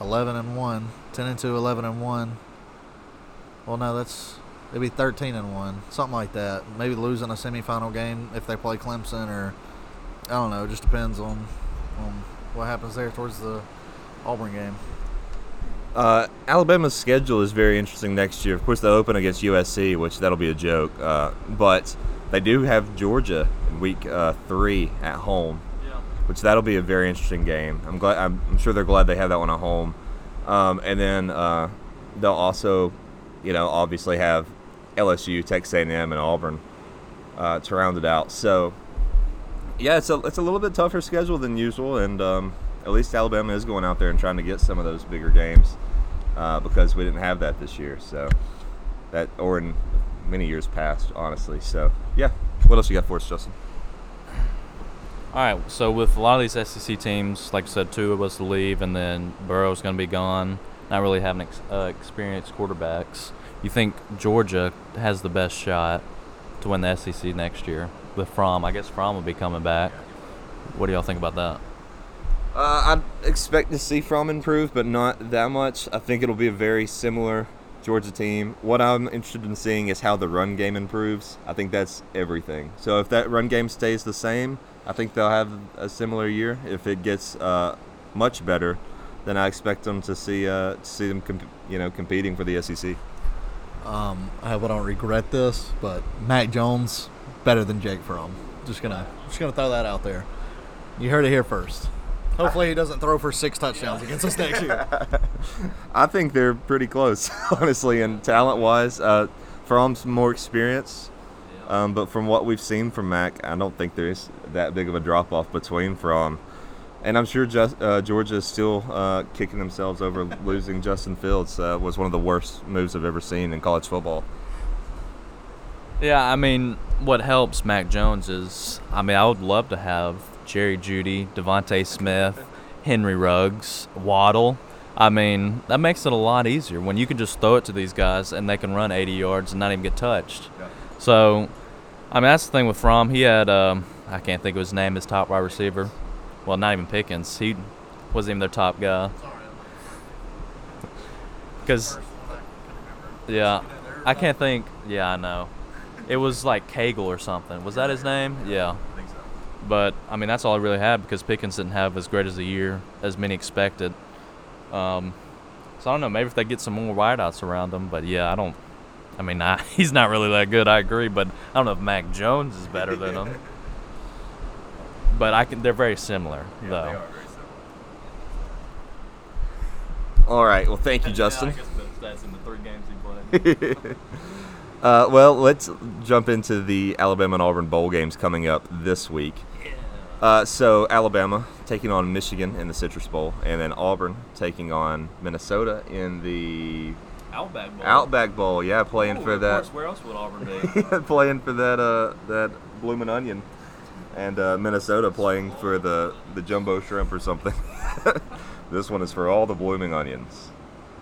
eleven and one. Ten and two, 11 and one. Well, no, that's maybe thirteen and one, something like that. Maybe losing a semifinal game if they play Clemson, or I don't know. It just depends on on what happens there towards the Auburn game. Uh, Alabama's schedule is very interesting next year. Of course, they'll open against USC, which that'll be a joke. Uh, but they do have Georgia week uh, three at home, yeah. which that'll be a very interesting game. I'm glad. I'm, I'm sure they're glad they have that one at home. Um, and then uh, they'll also, you know, obviously have LSU, Texas A&M, and Auburn uh, to round it out. So, yeah, it's a it's a little bit tougher schedule than usual, and um, at least Alabama is going out there and trying to get some of those bigger games uh, because we didn't have that this year. So that, or in many years past, honestly. So yeah, what else you got for us, Justin? All right, so with a lot of these SEC teams, like I said, two of us leave, and then Burrow's going to be gone. Not really having ex- uh, experienced quarterbacks. You think Georgia has the best shot to win the SEC next year with Fromm? I guess Fromm will be coming back. What do y'all think about that? Uh, I expect to see Fromm improve, but not that much. I think it'll be a very similar Georgia team. What I'm interested in seeing is how the run game improves. I think that's everything. So if that run game stays the same, I think they'll have a similar year. If it gets uh, much better, then I expect them to see uh, see them comp- you know competing for the SEC. Um, I don't regret this, but Mac Jones better than Jake Fromm. Just gonna just gonna throw that out there. You heard it here first. Hopefully, he doesn't throw for six touchdowns against us next year. I think they're pretty close, honestly, and talent wise. Uh, Fromm's more experience, um, but from what we've seen from Mac, I don't think there's that big of a drop off between Fromm. And I'm sure just, uh, Georgia is still uh, kicking themselves over losing Justin Fields. Uh, was one of the worst moves I've ever seen in college football. Yeah, I mean, what helps Mac Jones is, I mean, I would love to have Jerry Jeudy, DeVonta Smith, Henry Ruggs, Waddle. I mean, that makes it a lot easier when you can just throw it to these guys and they can run 80 yards and not even get touched. Yeah. So, I mean, that's the thing with Fromm. He had, um, I can't think of his name, his top wide receiver. Well, not even Pickens. He wasn't even their top guy. Because, yeah, I can't think. Yeah, I know. It was like Cagle or something. Was that his name? Yeah. But I mean, that's all I really had because Pickens didn't have as great as a year as many expected. Um, so I don't know. Maybe if they get some more wideouts around him, but yeah, I don't. I mean, I, he's not really that good. I agree, but I don't know if Mac Jones is better than him. But I can. They're very similar, yeah, though. Very similar. All right. Well, thank you, Justin. Yeah, that's in the three games he played. Uh, well, let's jump into the Alabama and Auburn bowl games coming up this week. Uh, so Alabama taking on Michigan in the Citrus Bowl, and then Auburn taking on Minnesota in the Outback Bowl. Outback Bowl. Yeah, playing Oh, for of that. course, where else would Auburn be? playing for that uh, that bloomin' onion, and uh, Minnesota playing for the the jumbo shrimp or something. this one is for all the blooming onions.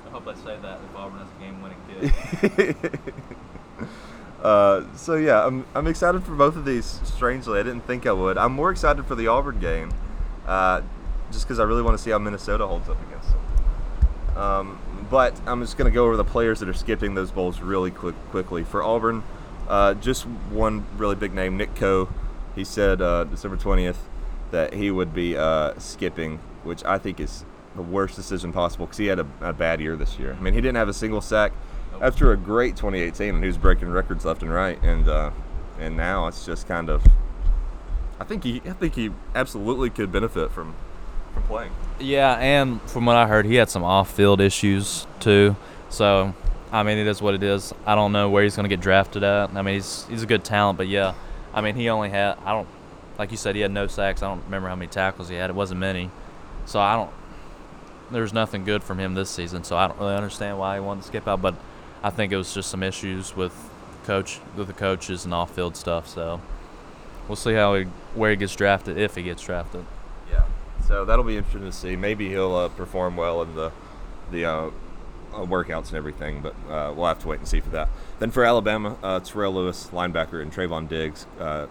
I hope I say that if Auburn has a game-winning kick. Uh, so yeah, I'm, I'm excited for both of these. Strangely, I didn't think I would. I'm more excited for the Auburn game, uh, just because I really want to see how Minnesota holds up against them. Um, but I'm just going to go over the players that are skipping those bowls really quick, quickly. For Auburn, uh, just one really big name, Nick Coe. He said uh, December 20th that he would be uh, skipping, which I think is the worst decision possible because he had a, a bad year this year. I mean, he didn't have a single sack after a great 2018, and he was breaking records left and right, and uh, and now it's just kind of. I think he, I think he absolutely could benefit from, from playing. Yeah, and from what I heard, he had some off-field issues too. So, I mean, it is what it is. I don't know where he's going to get drafted at. I mean, he's he's a good talent, but yeah, I mean, he only had I don't like you said he had no sacks. I don't remember how many tackles he had. It wasn't many. So I don't. There's nothing good from him this season. So I don't really understand why he wanted to skip out, but I think it was just some issues with coach with the coaches and off-field stuff. So we'll see how he where he gets drafted if he gets drafted. Yeah. So that'll be interesting to see. Maybe he'll uh, perform well in the the uh, uh, workouts and everything, but uh, we'll have to wait and see for that. Then for Alabama, uh, Terrell Lewis, linebacker, and Trevon Diggs, uh,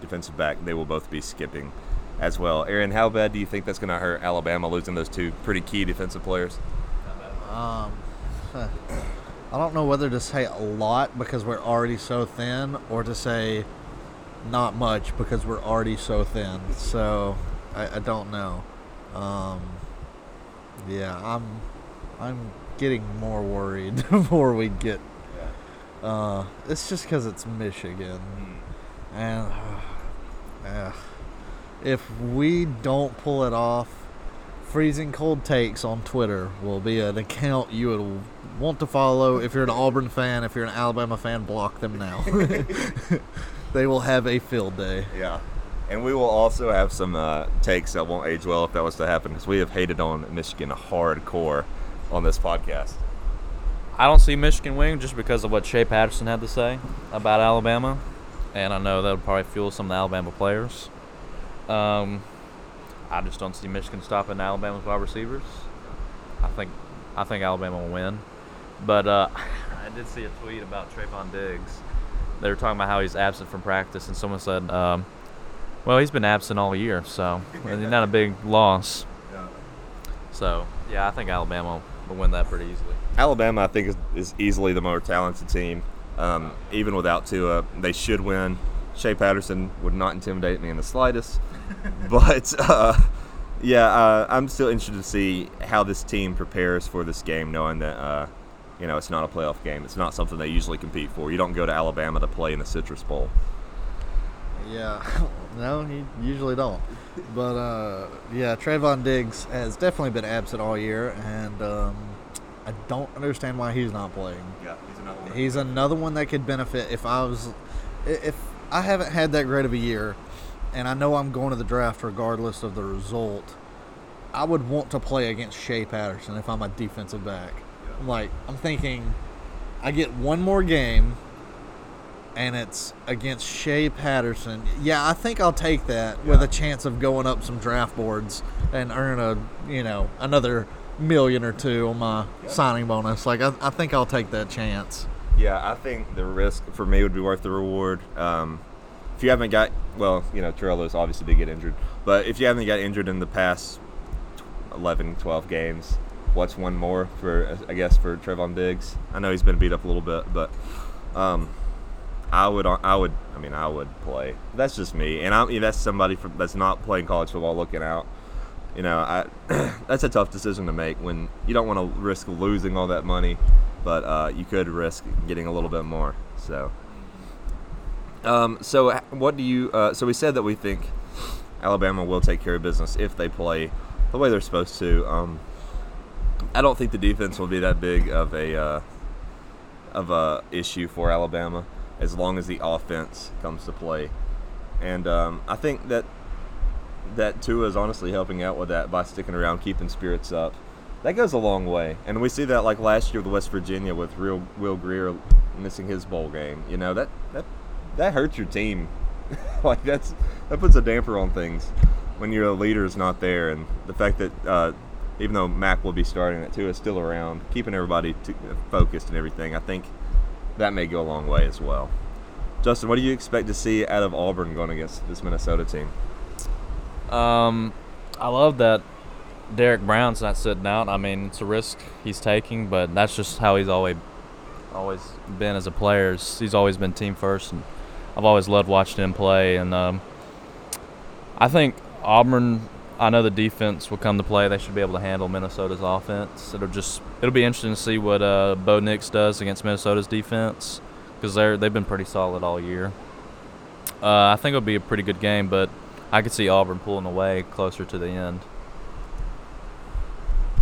defensive back, they will both be skipping as well. Aaron, how bad do you think that's going to hurt Alabama losing those two pretty key defensive players? Um, I don't know whether to say a lot because we're already so thin, or to say not much because we're already so thin. So I, I don't know. Um, yeah, I'm I'm getting more worried the more we get. Uh, it's just because it's Michigan, and uh, if we don't pull it off, freezing cold takes on Twitter will be an account you would want to follow if you're an Auburn fan. If you're an Alabama fan, block them now. they will have a field day. Yeah. And we will also have some uh, takes that won't age well if that was to happen because we have hated on Michigan hardcore on this podcast. I don't see Michigan winning just because of what Shea Patterson had to say about Alabama, and I know that would probably fuel some of the Alabama players. Um, I just don't see Michigan stopping Alabama's wide receivers. I think I think Alabama will win, but uh, I did see a tweet about Trevon Diggs. They were talking about how he's absent from practice, and someone said, um, "Well, he's been absent all year, so not a big loss." So yeah, I think Alabama will win that pretty easily. Alabama, I think, is, is easily the more talented team. Um, even without Tua, they should win. Shea Patterson would not intimidate me in the slightest. but uh, yeah, uh, I'm still interested to see how this team prepares for this game, knowing that uh, you know it's not a playoff game. It's not something they usually compete for. You don't go to Alabama to play in the Citrus Bowl. Yeah, no, you usually don't. But uh, yeah, Trevon Diggs has definitely been absent all year, and um, I don't understand why he's not playing. Yeah, he's another one. He's another one that could benefit if I was, if I haven't had that great of a year, and I know I'm going to the draft regardless of the result. I would want to play against Shea Patterson if I'm a defensive back. I'm like, I'm thinking, I get one more game, and it's against Shea Patterson. Yeah, I think I'll take that with a chance of going up some draft boards and earn a, you know, another million or two on my signing bonus. Like, I, I think I'll take that chance. Yeah, I think the risk for me would be worth the reward. Um, if you haven't got, well, you know, Terrell Lewis obviously did get injured, but if you haven't got injured in the past 11, 12 games, what's one more for, I guess, for Trevon Diggs? I know he's been beat up a little bit, but um, I would, I would, I mean, I would play. That's just me, and I, mean, that's somebody from, that's not playing college football looking out. You know, I, that's a tough decision to make when you don't want to risk losing all that money, but uh, you could risk getting a little bit more. So, um, so what do you? Uh, so we said that we think Alabama will take care of business if they play the way they're supposed to. Um, I don't think the defense will be that big of a uh, of a issue for Alabama as long as the offense comes to play. And um, I think that that Tua is honestly helping out with that by sticking around, keeping spirits up. That goes a long way, and we see that like last year with West Virginia with real Will Grier missing his bowl game. You know that that that hurts your team. like that's that puts a damper on things when your leader is not there, and the fact that uh, even though Mac will be starting, that Tua, is still around, keeping everybody focused and everything. I think that may go a long way as well. Justin, what do you expect to see out of Auburn going against this Minnesota team? Um, I love that Derrick Brown's not sitting out. I mean, it's a risk he's taking, but that's just how he's always always been as a player. He's always been team first, and I've always loved watching him play. And um, I think Auburn. I know the defense will come to play. They should be able to handle Minnesota's offense. It'll just it'll be interesting to see what uh, Bo Nix does against Minnesota's defense because they're they've been pretty solid all year. Uh, I think it'll be a pretty good game, but I could see Auburn pulling away closer to the end.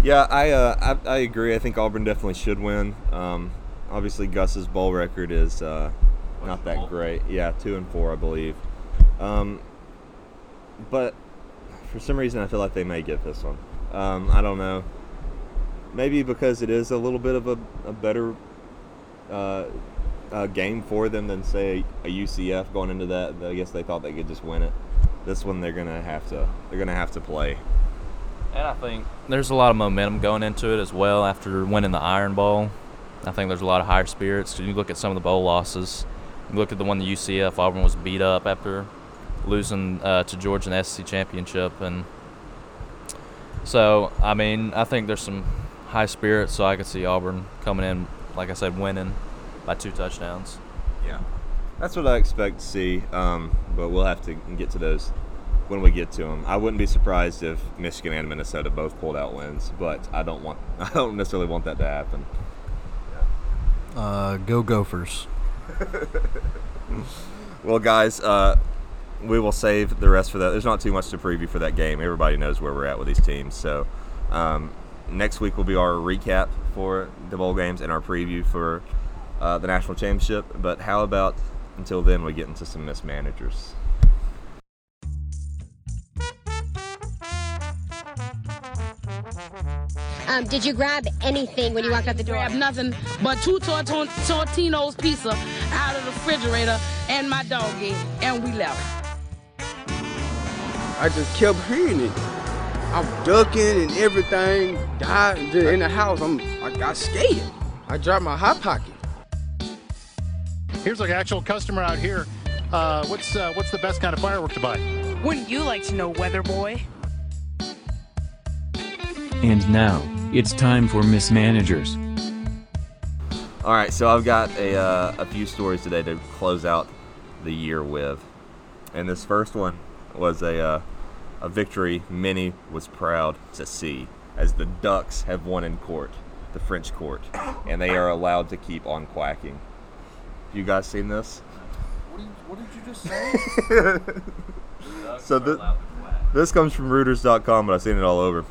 Yeah, I, uh, I, I agree. I think Auburn definitely should win. Um, obviously, Gus's bowl record is uh, not that great. Yeah, two and four, I believe. Um, but for some reason, I feel like they may get this one. Um, I don't know. Maybe because it is a little bit of a, a better uh, uh, game for them than say a UCF going into that. I guess they thought they could just win it. This one, they're gonna have to. They're gonna have to play. And I think there's a lot of momentum going into it as well after winning the Iron Bowl. I think there's a lot of higher spirits. You look at some of the bowl losses. You look at the one the UCF Auburn was beat up after losing uh, to Georgia in the SEC championship, and so I mean I think there's some high spirits. So I could see Auburn coming in, like I said, winning by two touchdowns. Yeah, that's what I expect to see. Um, but we'll have to get to those when we get to them. I wouldn't be surprised if Michigan and Minnesota both pulled out wins, but I don't want I don't necessarily want that to happen. Uh, go Gophers. well, guys, uh, we will save the rest for that. There's not too much to preview for that game. Everybody knows where we're at with these teams. So um, next week will be our recap for the bowl games and our preview for uh, the national championship. But how about until then we get into some mismanagers? Um, did you grab anything when you walked out the door? Grab nothing but two Torton- Tortino's pizza out of the refrigerator and my doggy, and we left. I just kept hearing it. I'm ducking and everything. Died in the house. I'm I got scared. I dropped my hot pocket. Here's an actual customer out here. Uh, what's uh, what's the best kind of firework to buy? Wouldn't you like to know, Weather Boy? And now, it's time for mismanagers. All right, so I've got a, uh, a few stories today to close out the year with. And this first one was a, uh, a victory many was proud to see as the Ducks have won in court, the French court, and they are allowed to keep on quacking. Have you guys seen this? What did, what did you just say? so th- this comes from Reuters.com, but I've seen it all over.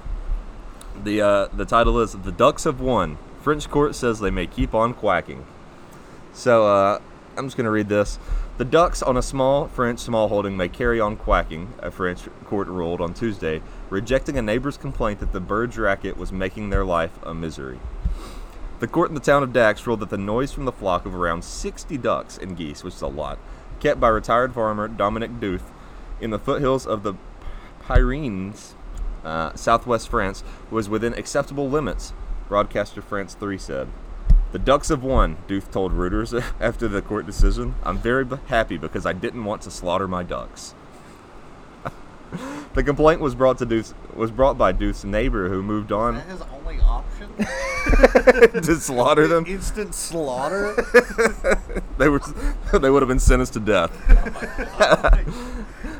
The uh, the title is "The Ducks Have Won." French court says they may keep on quacking. So uh, I'm just going to read this. The ducks on a small French smallholding may carry on quacking, a French court ruled on Tuesday, rejecting a neighbor's complaint that the bird's racket was making their life a misery. The court in the town of Dax ruled that the noise from the flock of around 60 ducks and geese, which is a lot, kept by retired farmer Dominic Duth in the foothills of the Pyrenees, uh, southwest France, was within acceptable limits, broadcaster France 3 said. The Ducks have won, Duth told Reuters after the court decision. I'm very happy because I didn't want to slaughter my ducks. the complaint was brought to Duth, was brought by Deuce's neighbor who moved on That his only option? to slaughter them. Instant slaughter? they were they would have been sentenced to death.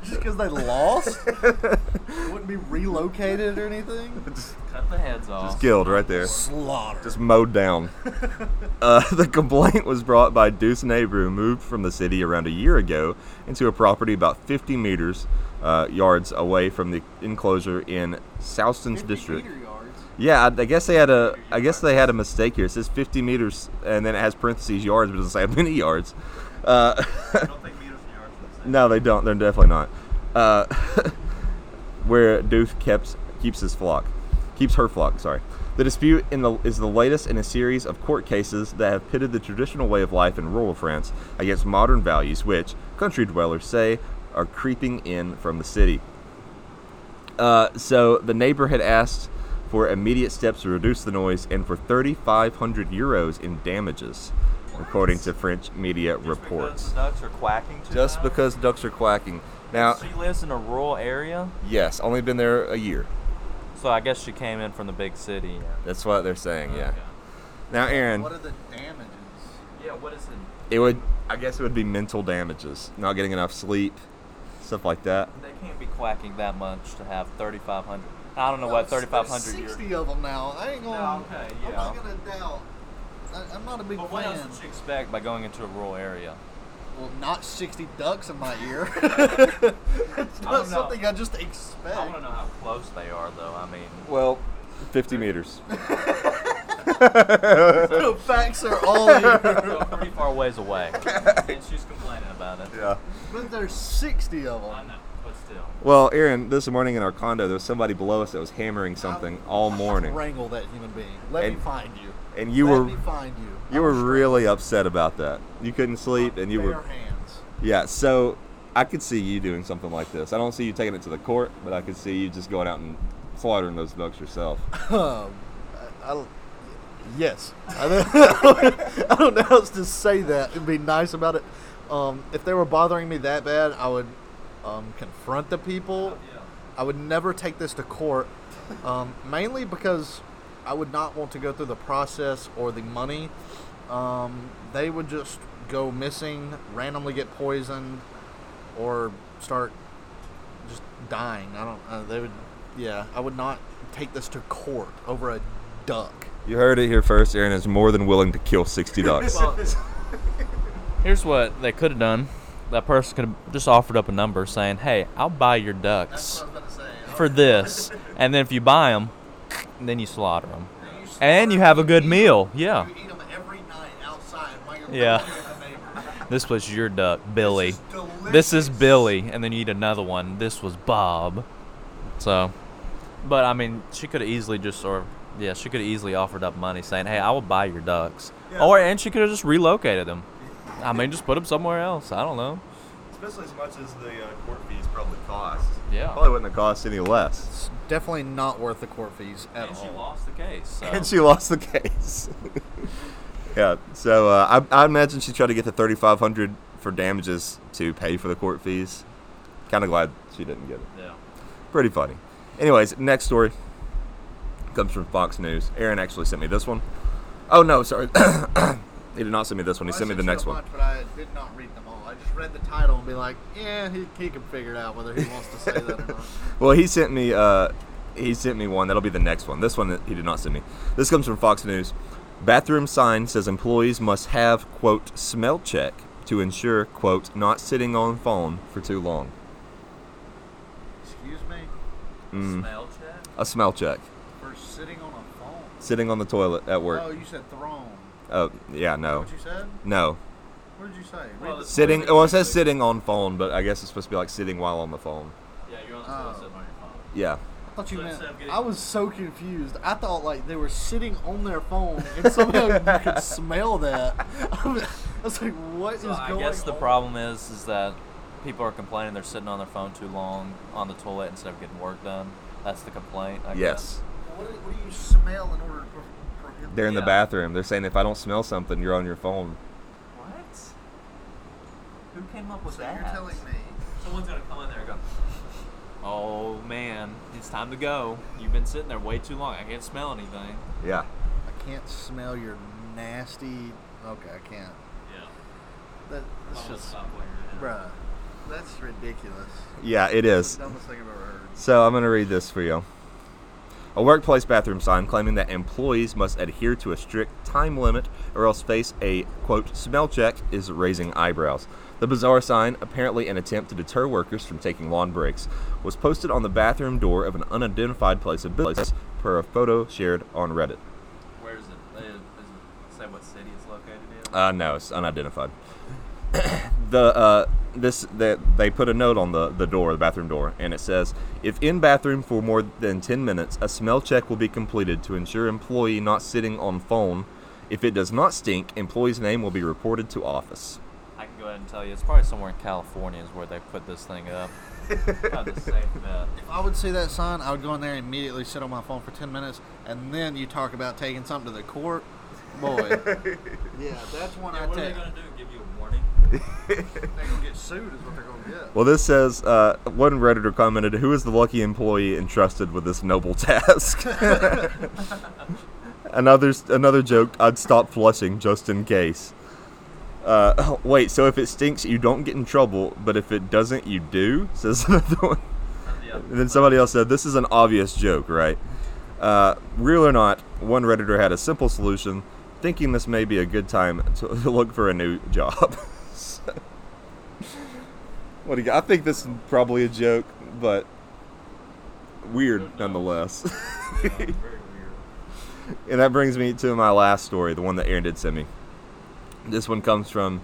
Just because they lost? Wouldn't be relocated or anything? Cut the heads off. Just killed right there. Slaughter. Just mowed down. uh, the complaint was brought by Deuce neighbor who moved from the city around a year ago into a property about 50 meters uh, yards away from the enclosure in Soustons district. Yeah, I, I guess they had a. I guess they had a mistake here. It says 50 meters, and then it has parentheses yards, but it doesn't say how many yards. Uh, no, they don't. They're definitely not. Uh, where Duth keeps keeps his flock, keeps her flock. Sorry. The dispute in the, is the latest in a series of court cases that have pitted the traditional way of life in rural France against modern values, which country dwellers say are creeping in from the city. Uh, so the neighbor had asked for immediate steps to reduce the noise and for 3,500 euros in damages, according to French media reports. The ducks are quacking too Just loud? because ducks are quacking. Now, She lives in a rural area, yes, only been there a year. so I guess she came in from the big city. That's what they're saying. Yeah. Now, Aaron, What are the damages? Yeah, what is it? it would. I guess it would be mental damages, not getting enough sleep, stuff like that. They can't be quacking that much to have 3,500. I don't know what 3,500 euros. Sixty of them now. I ain't gonna. Yeah, okay, I'm not gonna doubt. I, I'm not a big But what else fan. would expect by going into a rural area? Well, not 60 ducks in my ear. it's not don't know. something I just expect. I want to know how close they are, though. I mean, Well, 50 meters. the facts are all they're here. pretty far ways away, and she's complaining about it. Yeah. But there's 60 of them. I know, but still. Well, Aaron, this morning in our condo, there was somebody below us that was hammering something all morning, Wrangle that human being. Let me find you. and you Let were me find you. you were really upset about that. You couldn't sleep, and you Bare were hands. yeah. So I could see you doing something like this. I don't see you taking it to the court, but I could see you just going out and slaughtering those ducks yourself. Um, I, I, yes. I don't, know how else to say that and be nice about it. Um, if they were bothering me that bad, I would um, confront the people. I would never take this to court, um, mainly because I would not want to go through the process or the money. Um, they would just go missing, randomly get poisoned, or start just dying. I don't. Uh, they would. Yeah, I would not take this to court over a duck. You heard it here first. Aaron is more than willing to kill 60 ducks. Here's what they could have done. That person could have just offered up a number saying, "Hey, I'll buy your ducks for this, and then if you buy them, then you slaughter them, and you have a good meal." Yeah. You eat them every night outside while you're Yeah. playing with the neighbors. This was your duck, Billy. This is Billy, and then you eat another one. This was Bob. So, but I mean, she could have easily just, or yeah, she could have easily offered up money, saying, "Hey, I will buy your ducks," or and she could have just relocated them. I mean, just put them somewhere else. I don't know. Especially as much as the uh, court fees probably cost. Yeah. Probably wouldn't have cost any less. It's definitely not worth the court fees at And all. she lost the case. So. And she lost the case. yeah. So uh, I, I imagine she tried to get the 3500 for damages to pay for the court fees. Kind of glad she didn't get it. Yeah. Pretty funny. Anyways, next story comes from Fox News. Aaron actually sent me this one. Oh no, sorry. he did not send me this one. He Well, sent me the next one. bunch, but I did not read them all. I just read the title and be like, yeah, he, he can figure it out whether he wants to say that or not. Well, he sent me. Uh, he sent me one. That'll be the next one. This one he did not send me. This comes from Fox News. Bathroom sign says employees must have quote smell check to ensure quote not sitting on phone for too long. Excuse me? Mm. Smell check. A smell check. For sitting on a phone. Sitting on the toilet at work. Oh, you said throne. Oh yeah, no. What you said? No. What did you say? Read the- Sitting. Well, it says sitting on phone, but I guess it's supposed to be like sitting while on the phone. Yeah, you're on the Oh. sitting on your phone. Yeah. I thought you So meant. getting- I was so confused. I thought like they were sitting on their phone and somehow you could smell that. I was, I was like, what is So I going guess the on? problem is is that people are complaining they're sitting on their phone too long on the toilet instead of getting work done. That's the complaint. I guess. Yes. What, do- what do you smell in order to pro- prohibit? They're in the Yeah. bathroom. They're saying if I don't smell something, you're on your phone. What? Who came up with So that? you're telling me Someone's gonna come in there and go. Oh man, it's time to go. You've been sitting there way too long. I can't smell anything. Yeah. I can't smell your nasty. Okay, I can't. Yeah. That, that's just, stop while bruh. That's ridiculous. Yeah, it is. The dumbest thing I've ever heard. So I'm going to read this for you. A workplace bathroom sign claiming that employees must adhere to a strict time limit or else face a quote smell check is raising eyebrows. The bizarre sign, apparently an attempt to deter workers from taking lawn breaks, was posted on the bathroom door of an unidentified place of business per a photo shared on Reddit. Where is it? Does it say what city it's located in? Uh, no, it's unidentified. the uh, this that they put a note on the the door, the bathroom door, and it says, "If in bathroom for more than ten minutes, a smell check will be completed to ensure employee not sitting on phone. If it does not stink, employee's name will be reported to office." I can go ahead and tell you, it's probably somewhere in California is where they put this thing up. Probably the safe bet. If I would see that sign, I would go in there and immediately sit on my phone for 10 minutes, and then you talk about taking something to the court. Boy. yeah, that's one I what are they take. gonna do? Give you a warning? They're going to get sued, is what they're going to get. Well, this says uh, one redditor commented, "Who is the lucky employee entrusted with this noble task?" another another joke. I'd stop flushing just in case. Uh, wait, so if it stinks, you don't get in trouble, but if it doesn't, you do. Says another one. And then somebody else said, "This is an obvious joke, right?" Uh, real or not, one redditor had a simple solution, thinking this may be a good time to look for a new job. So- what do you got? I think this is probably a joke, but weird nonetheless. and that brings me to my last story, the one that Aaron did send me. This one comes from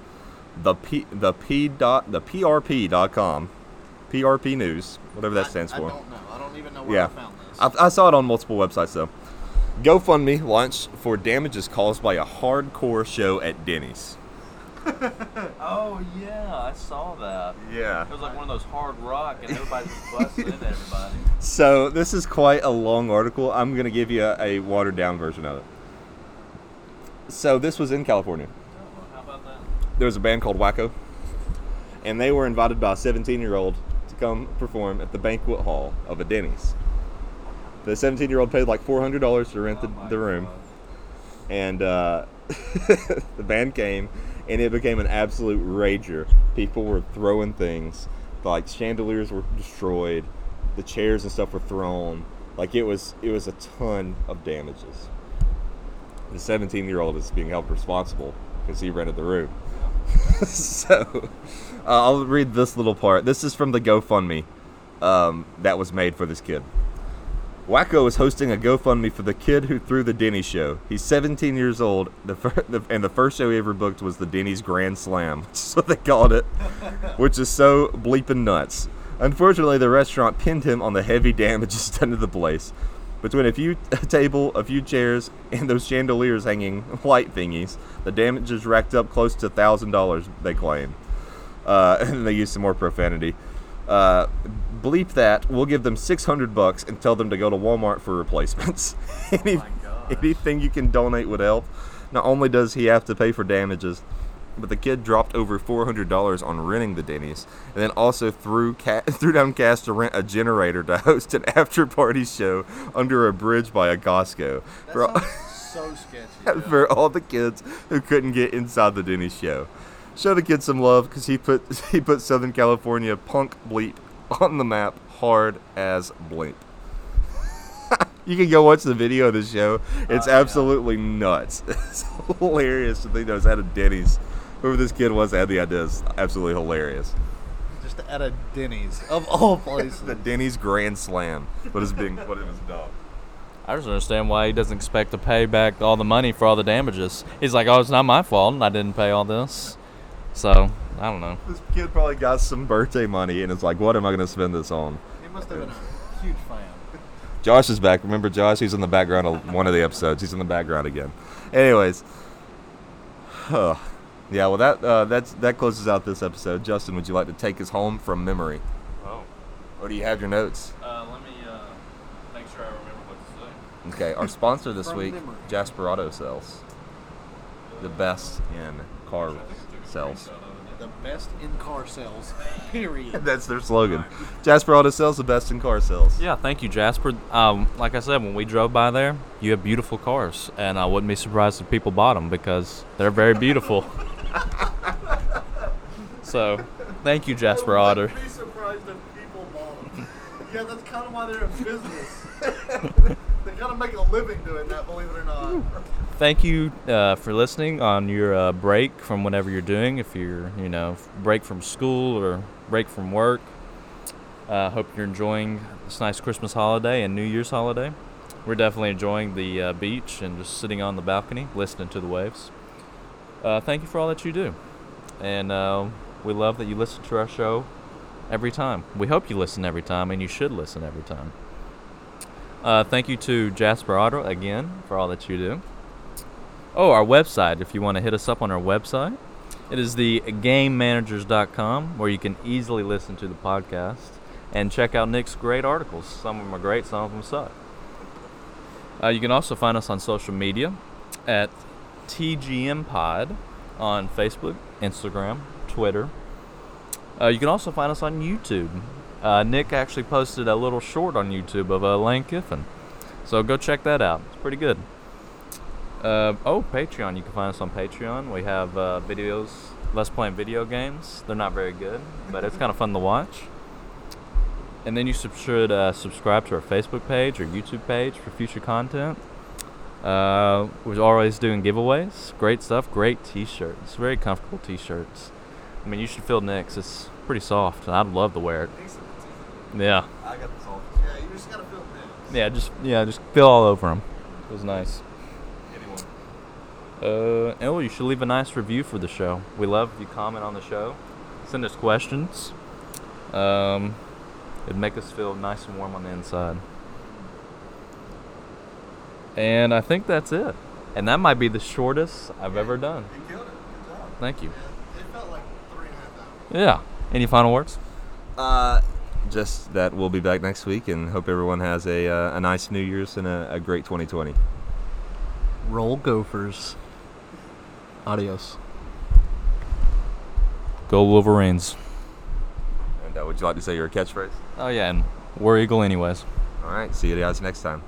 the P the P dot the PRP dot com, PRP News, whatever that stands I for. don't know. I don't even know where Yeah, I found this. I, I saw it on multiple websites though. GoFundMe launched for damages caused by a hardcore show at Denny's. Oh yeah, I saw that. Yeah. It was like one of those hard rock, and everybody just busted into everybody. So this is quite a long article. I'm going to give you a, a watered down version of it. So this was in California. How about that? There was a band called Wacko, and they were invited by a 17 year old to come perform at the banquet hall of a Denny's. The 17 year old paid like $400 to rent the, the room, and uh, the band came, and it became an absolute rager. People were throwing things, like chandeliers were destroyed, the chairs and stuff were thrown. Like it was, it was a ton of damages. The 17 year old is being held responsible because he rented the room. so, uh, I'll read this little part. This is from the GoFundMe um, that was made for this kid. Wacko is hosting a GoFundMe for the kid who threw the Denny show. He's 17 years old, the fir- the, and the first show he ever booked was the Denny's Grand Slam, what they called it, which is so bleeping nuts. Unfortunately, the restaurant pinned him on the heavy damages done to the place. Between a few a table, a few chairs, and those chandeliers hanging light thingies, the damages racked up close to thousand dollars. They claim, uh, and they used some more profanity. Uh, bleep that. We'll give them six hundred bucks and tell them to go to Walmart for replacements. Any, anything you can donate would help. Not only does he have to pay for damages, but the kid dropped over four hundred dollars on renting the Denny's, and then also threw ca- threw down cash to rent a generator to host an after party show under a bridge by a Costco. For all, so sketchy. for all the kids who couldn't get inside the Denny's show. Show the kid some love because he put he put Southern California punk bleep on the map hard as blimp. you can go watch the video of the show. Oh, it's absolutely nuts. It's hilarious to think that was out of Denny's. Whoever this kid was that had the idea is absolutely hilarious. Just out of Denny's of all places. the Denny's Grand Slam. What is being what it was dubbed. I just understand why he doesn't expect to pay back all the money for all the damages. He's like, oh, it's not my fault. and I didn't pay all this. So, I don't know. This kid probably got some birthday money and it's like, what am I going to spend this on? He must have been a huge fan. Josh is back. Remember Josh? He's in the background of one of the episodes. He's in the background again. Anyways, huh. yeah. Well, that uh, that's that closes out this episode. Justin, would you like to take us home from memory? Oh. Or do you have your notes? Uh, let me uh, make sure I remember what to say. Okay. Our sponsor this week, memory. Jasper Auto Sales, the best in car sales. The best in car sales. Period. That's their slogan. Jasper Auto sells the best in car sales. Yeah, thank you, Jasper. Um, like I said, when we drove by there, you have beautiful cars, and I wouldn't be surprised if people bought them because they're very beautiful. so, thank you, Jasper Auto. be surprised if people bought them. Yeah, that's kind of why they're in business. they kind of make a living doing that, believe it or not. Thank you uh, for listening on your uh, break from whatever you're doing. If you're, you know, break from school or break from work. Uh, hope you're enjoying this nice Christmas holiday and New Year's holiday. we're definitely enjoying the uh, beach and just sitting on the balcony, listening to the waves. Uh, thank you for all that you do, and uh, we love that you listen to our show every time. We hope you listen every time, and you should listen every time. Uh, thank you to Jasper Auto again for all that you do. Oh, our website, if you want to hit us up on our website, it is the gamemanagers.com where you can easily listen to the podcast and check out Nick's great articles. Some of them are great, some of them suck. Uh, you can also find us on social media at TGM Pod on Facebook, Instagram, Twitter. Uh, you can also find us on YouTube. Uh, Nick actually posted a little short on YouTube of uh, Lane Kiffin. So go check that out. It's pretty good. Uh, oh, Patreon. You can find us on Patreon. We have uh, videos, less playing video games. They're not very good, but it's kind of fun to watch. And then you sub- should uh, subscribe to our Facebook page or YouTube page for future content. Uh, we're always doing giveaways. Great stuff. Great T-shirts. Very comfortable T-shirts. I mean, you should feel Nick's. It's pretty soft. I'd love to wear it. Yeah. I got this all. Yeah, you just gotta feel it. Yeah, just yeah, just feel all over them. It was nice. Anyone. Uh, oh, you should leave a nice review for the show. We love if you comment on the show. Send us questions. Um, it'd make us feel nice and warm on the inside. And I think that's it. And that might be the shortest I've ever done. You killed it. Good job. Thank you. It felt like three and a half hours. Yeah. Any final words? Uh, just that we'll be back next week and hope everyone has a, uh, a nice New Year's and a, a great 2020. Roll Gophers. Adios. Go Wolverines. And uh, would you like to say your catchphrase? Oh yeah, and War Eagle anyways. All right. See you guys next time.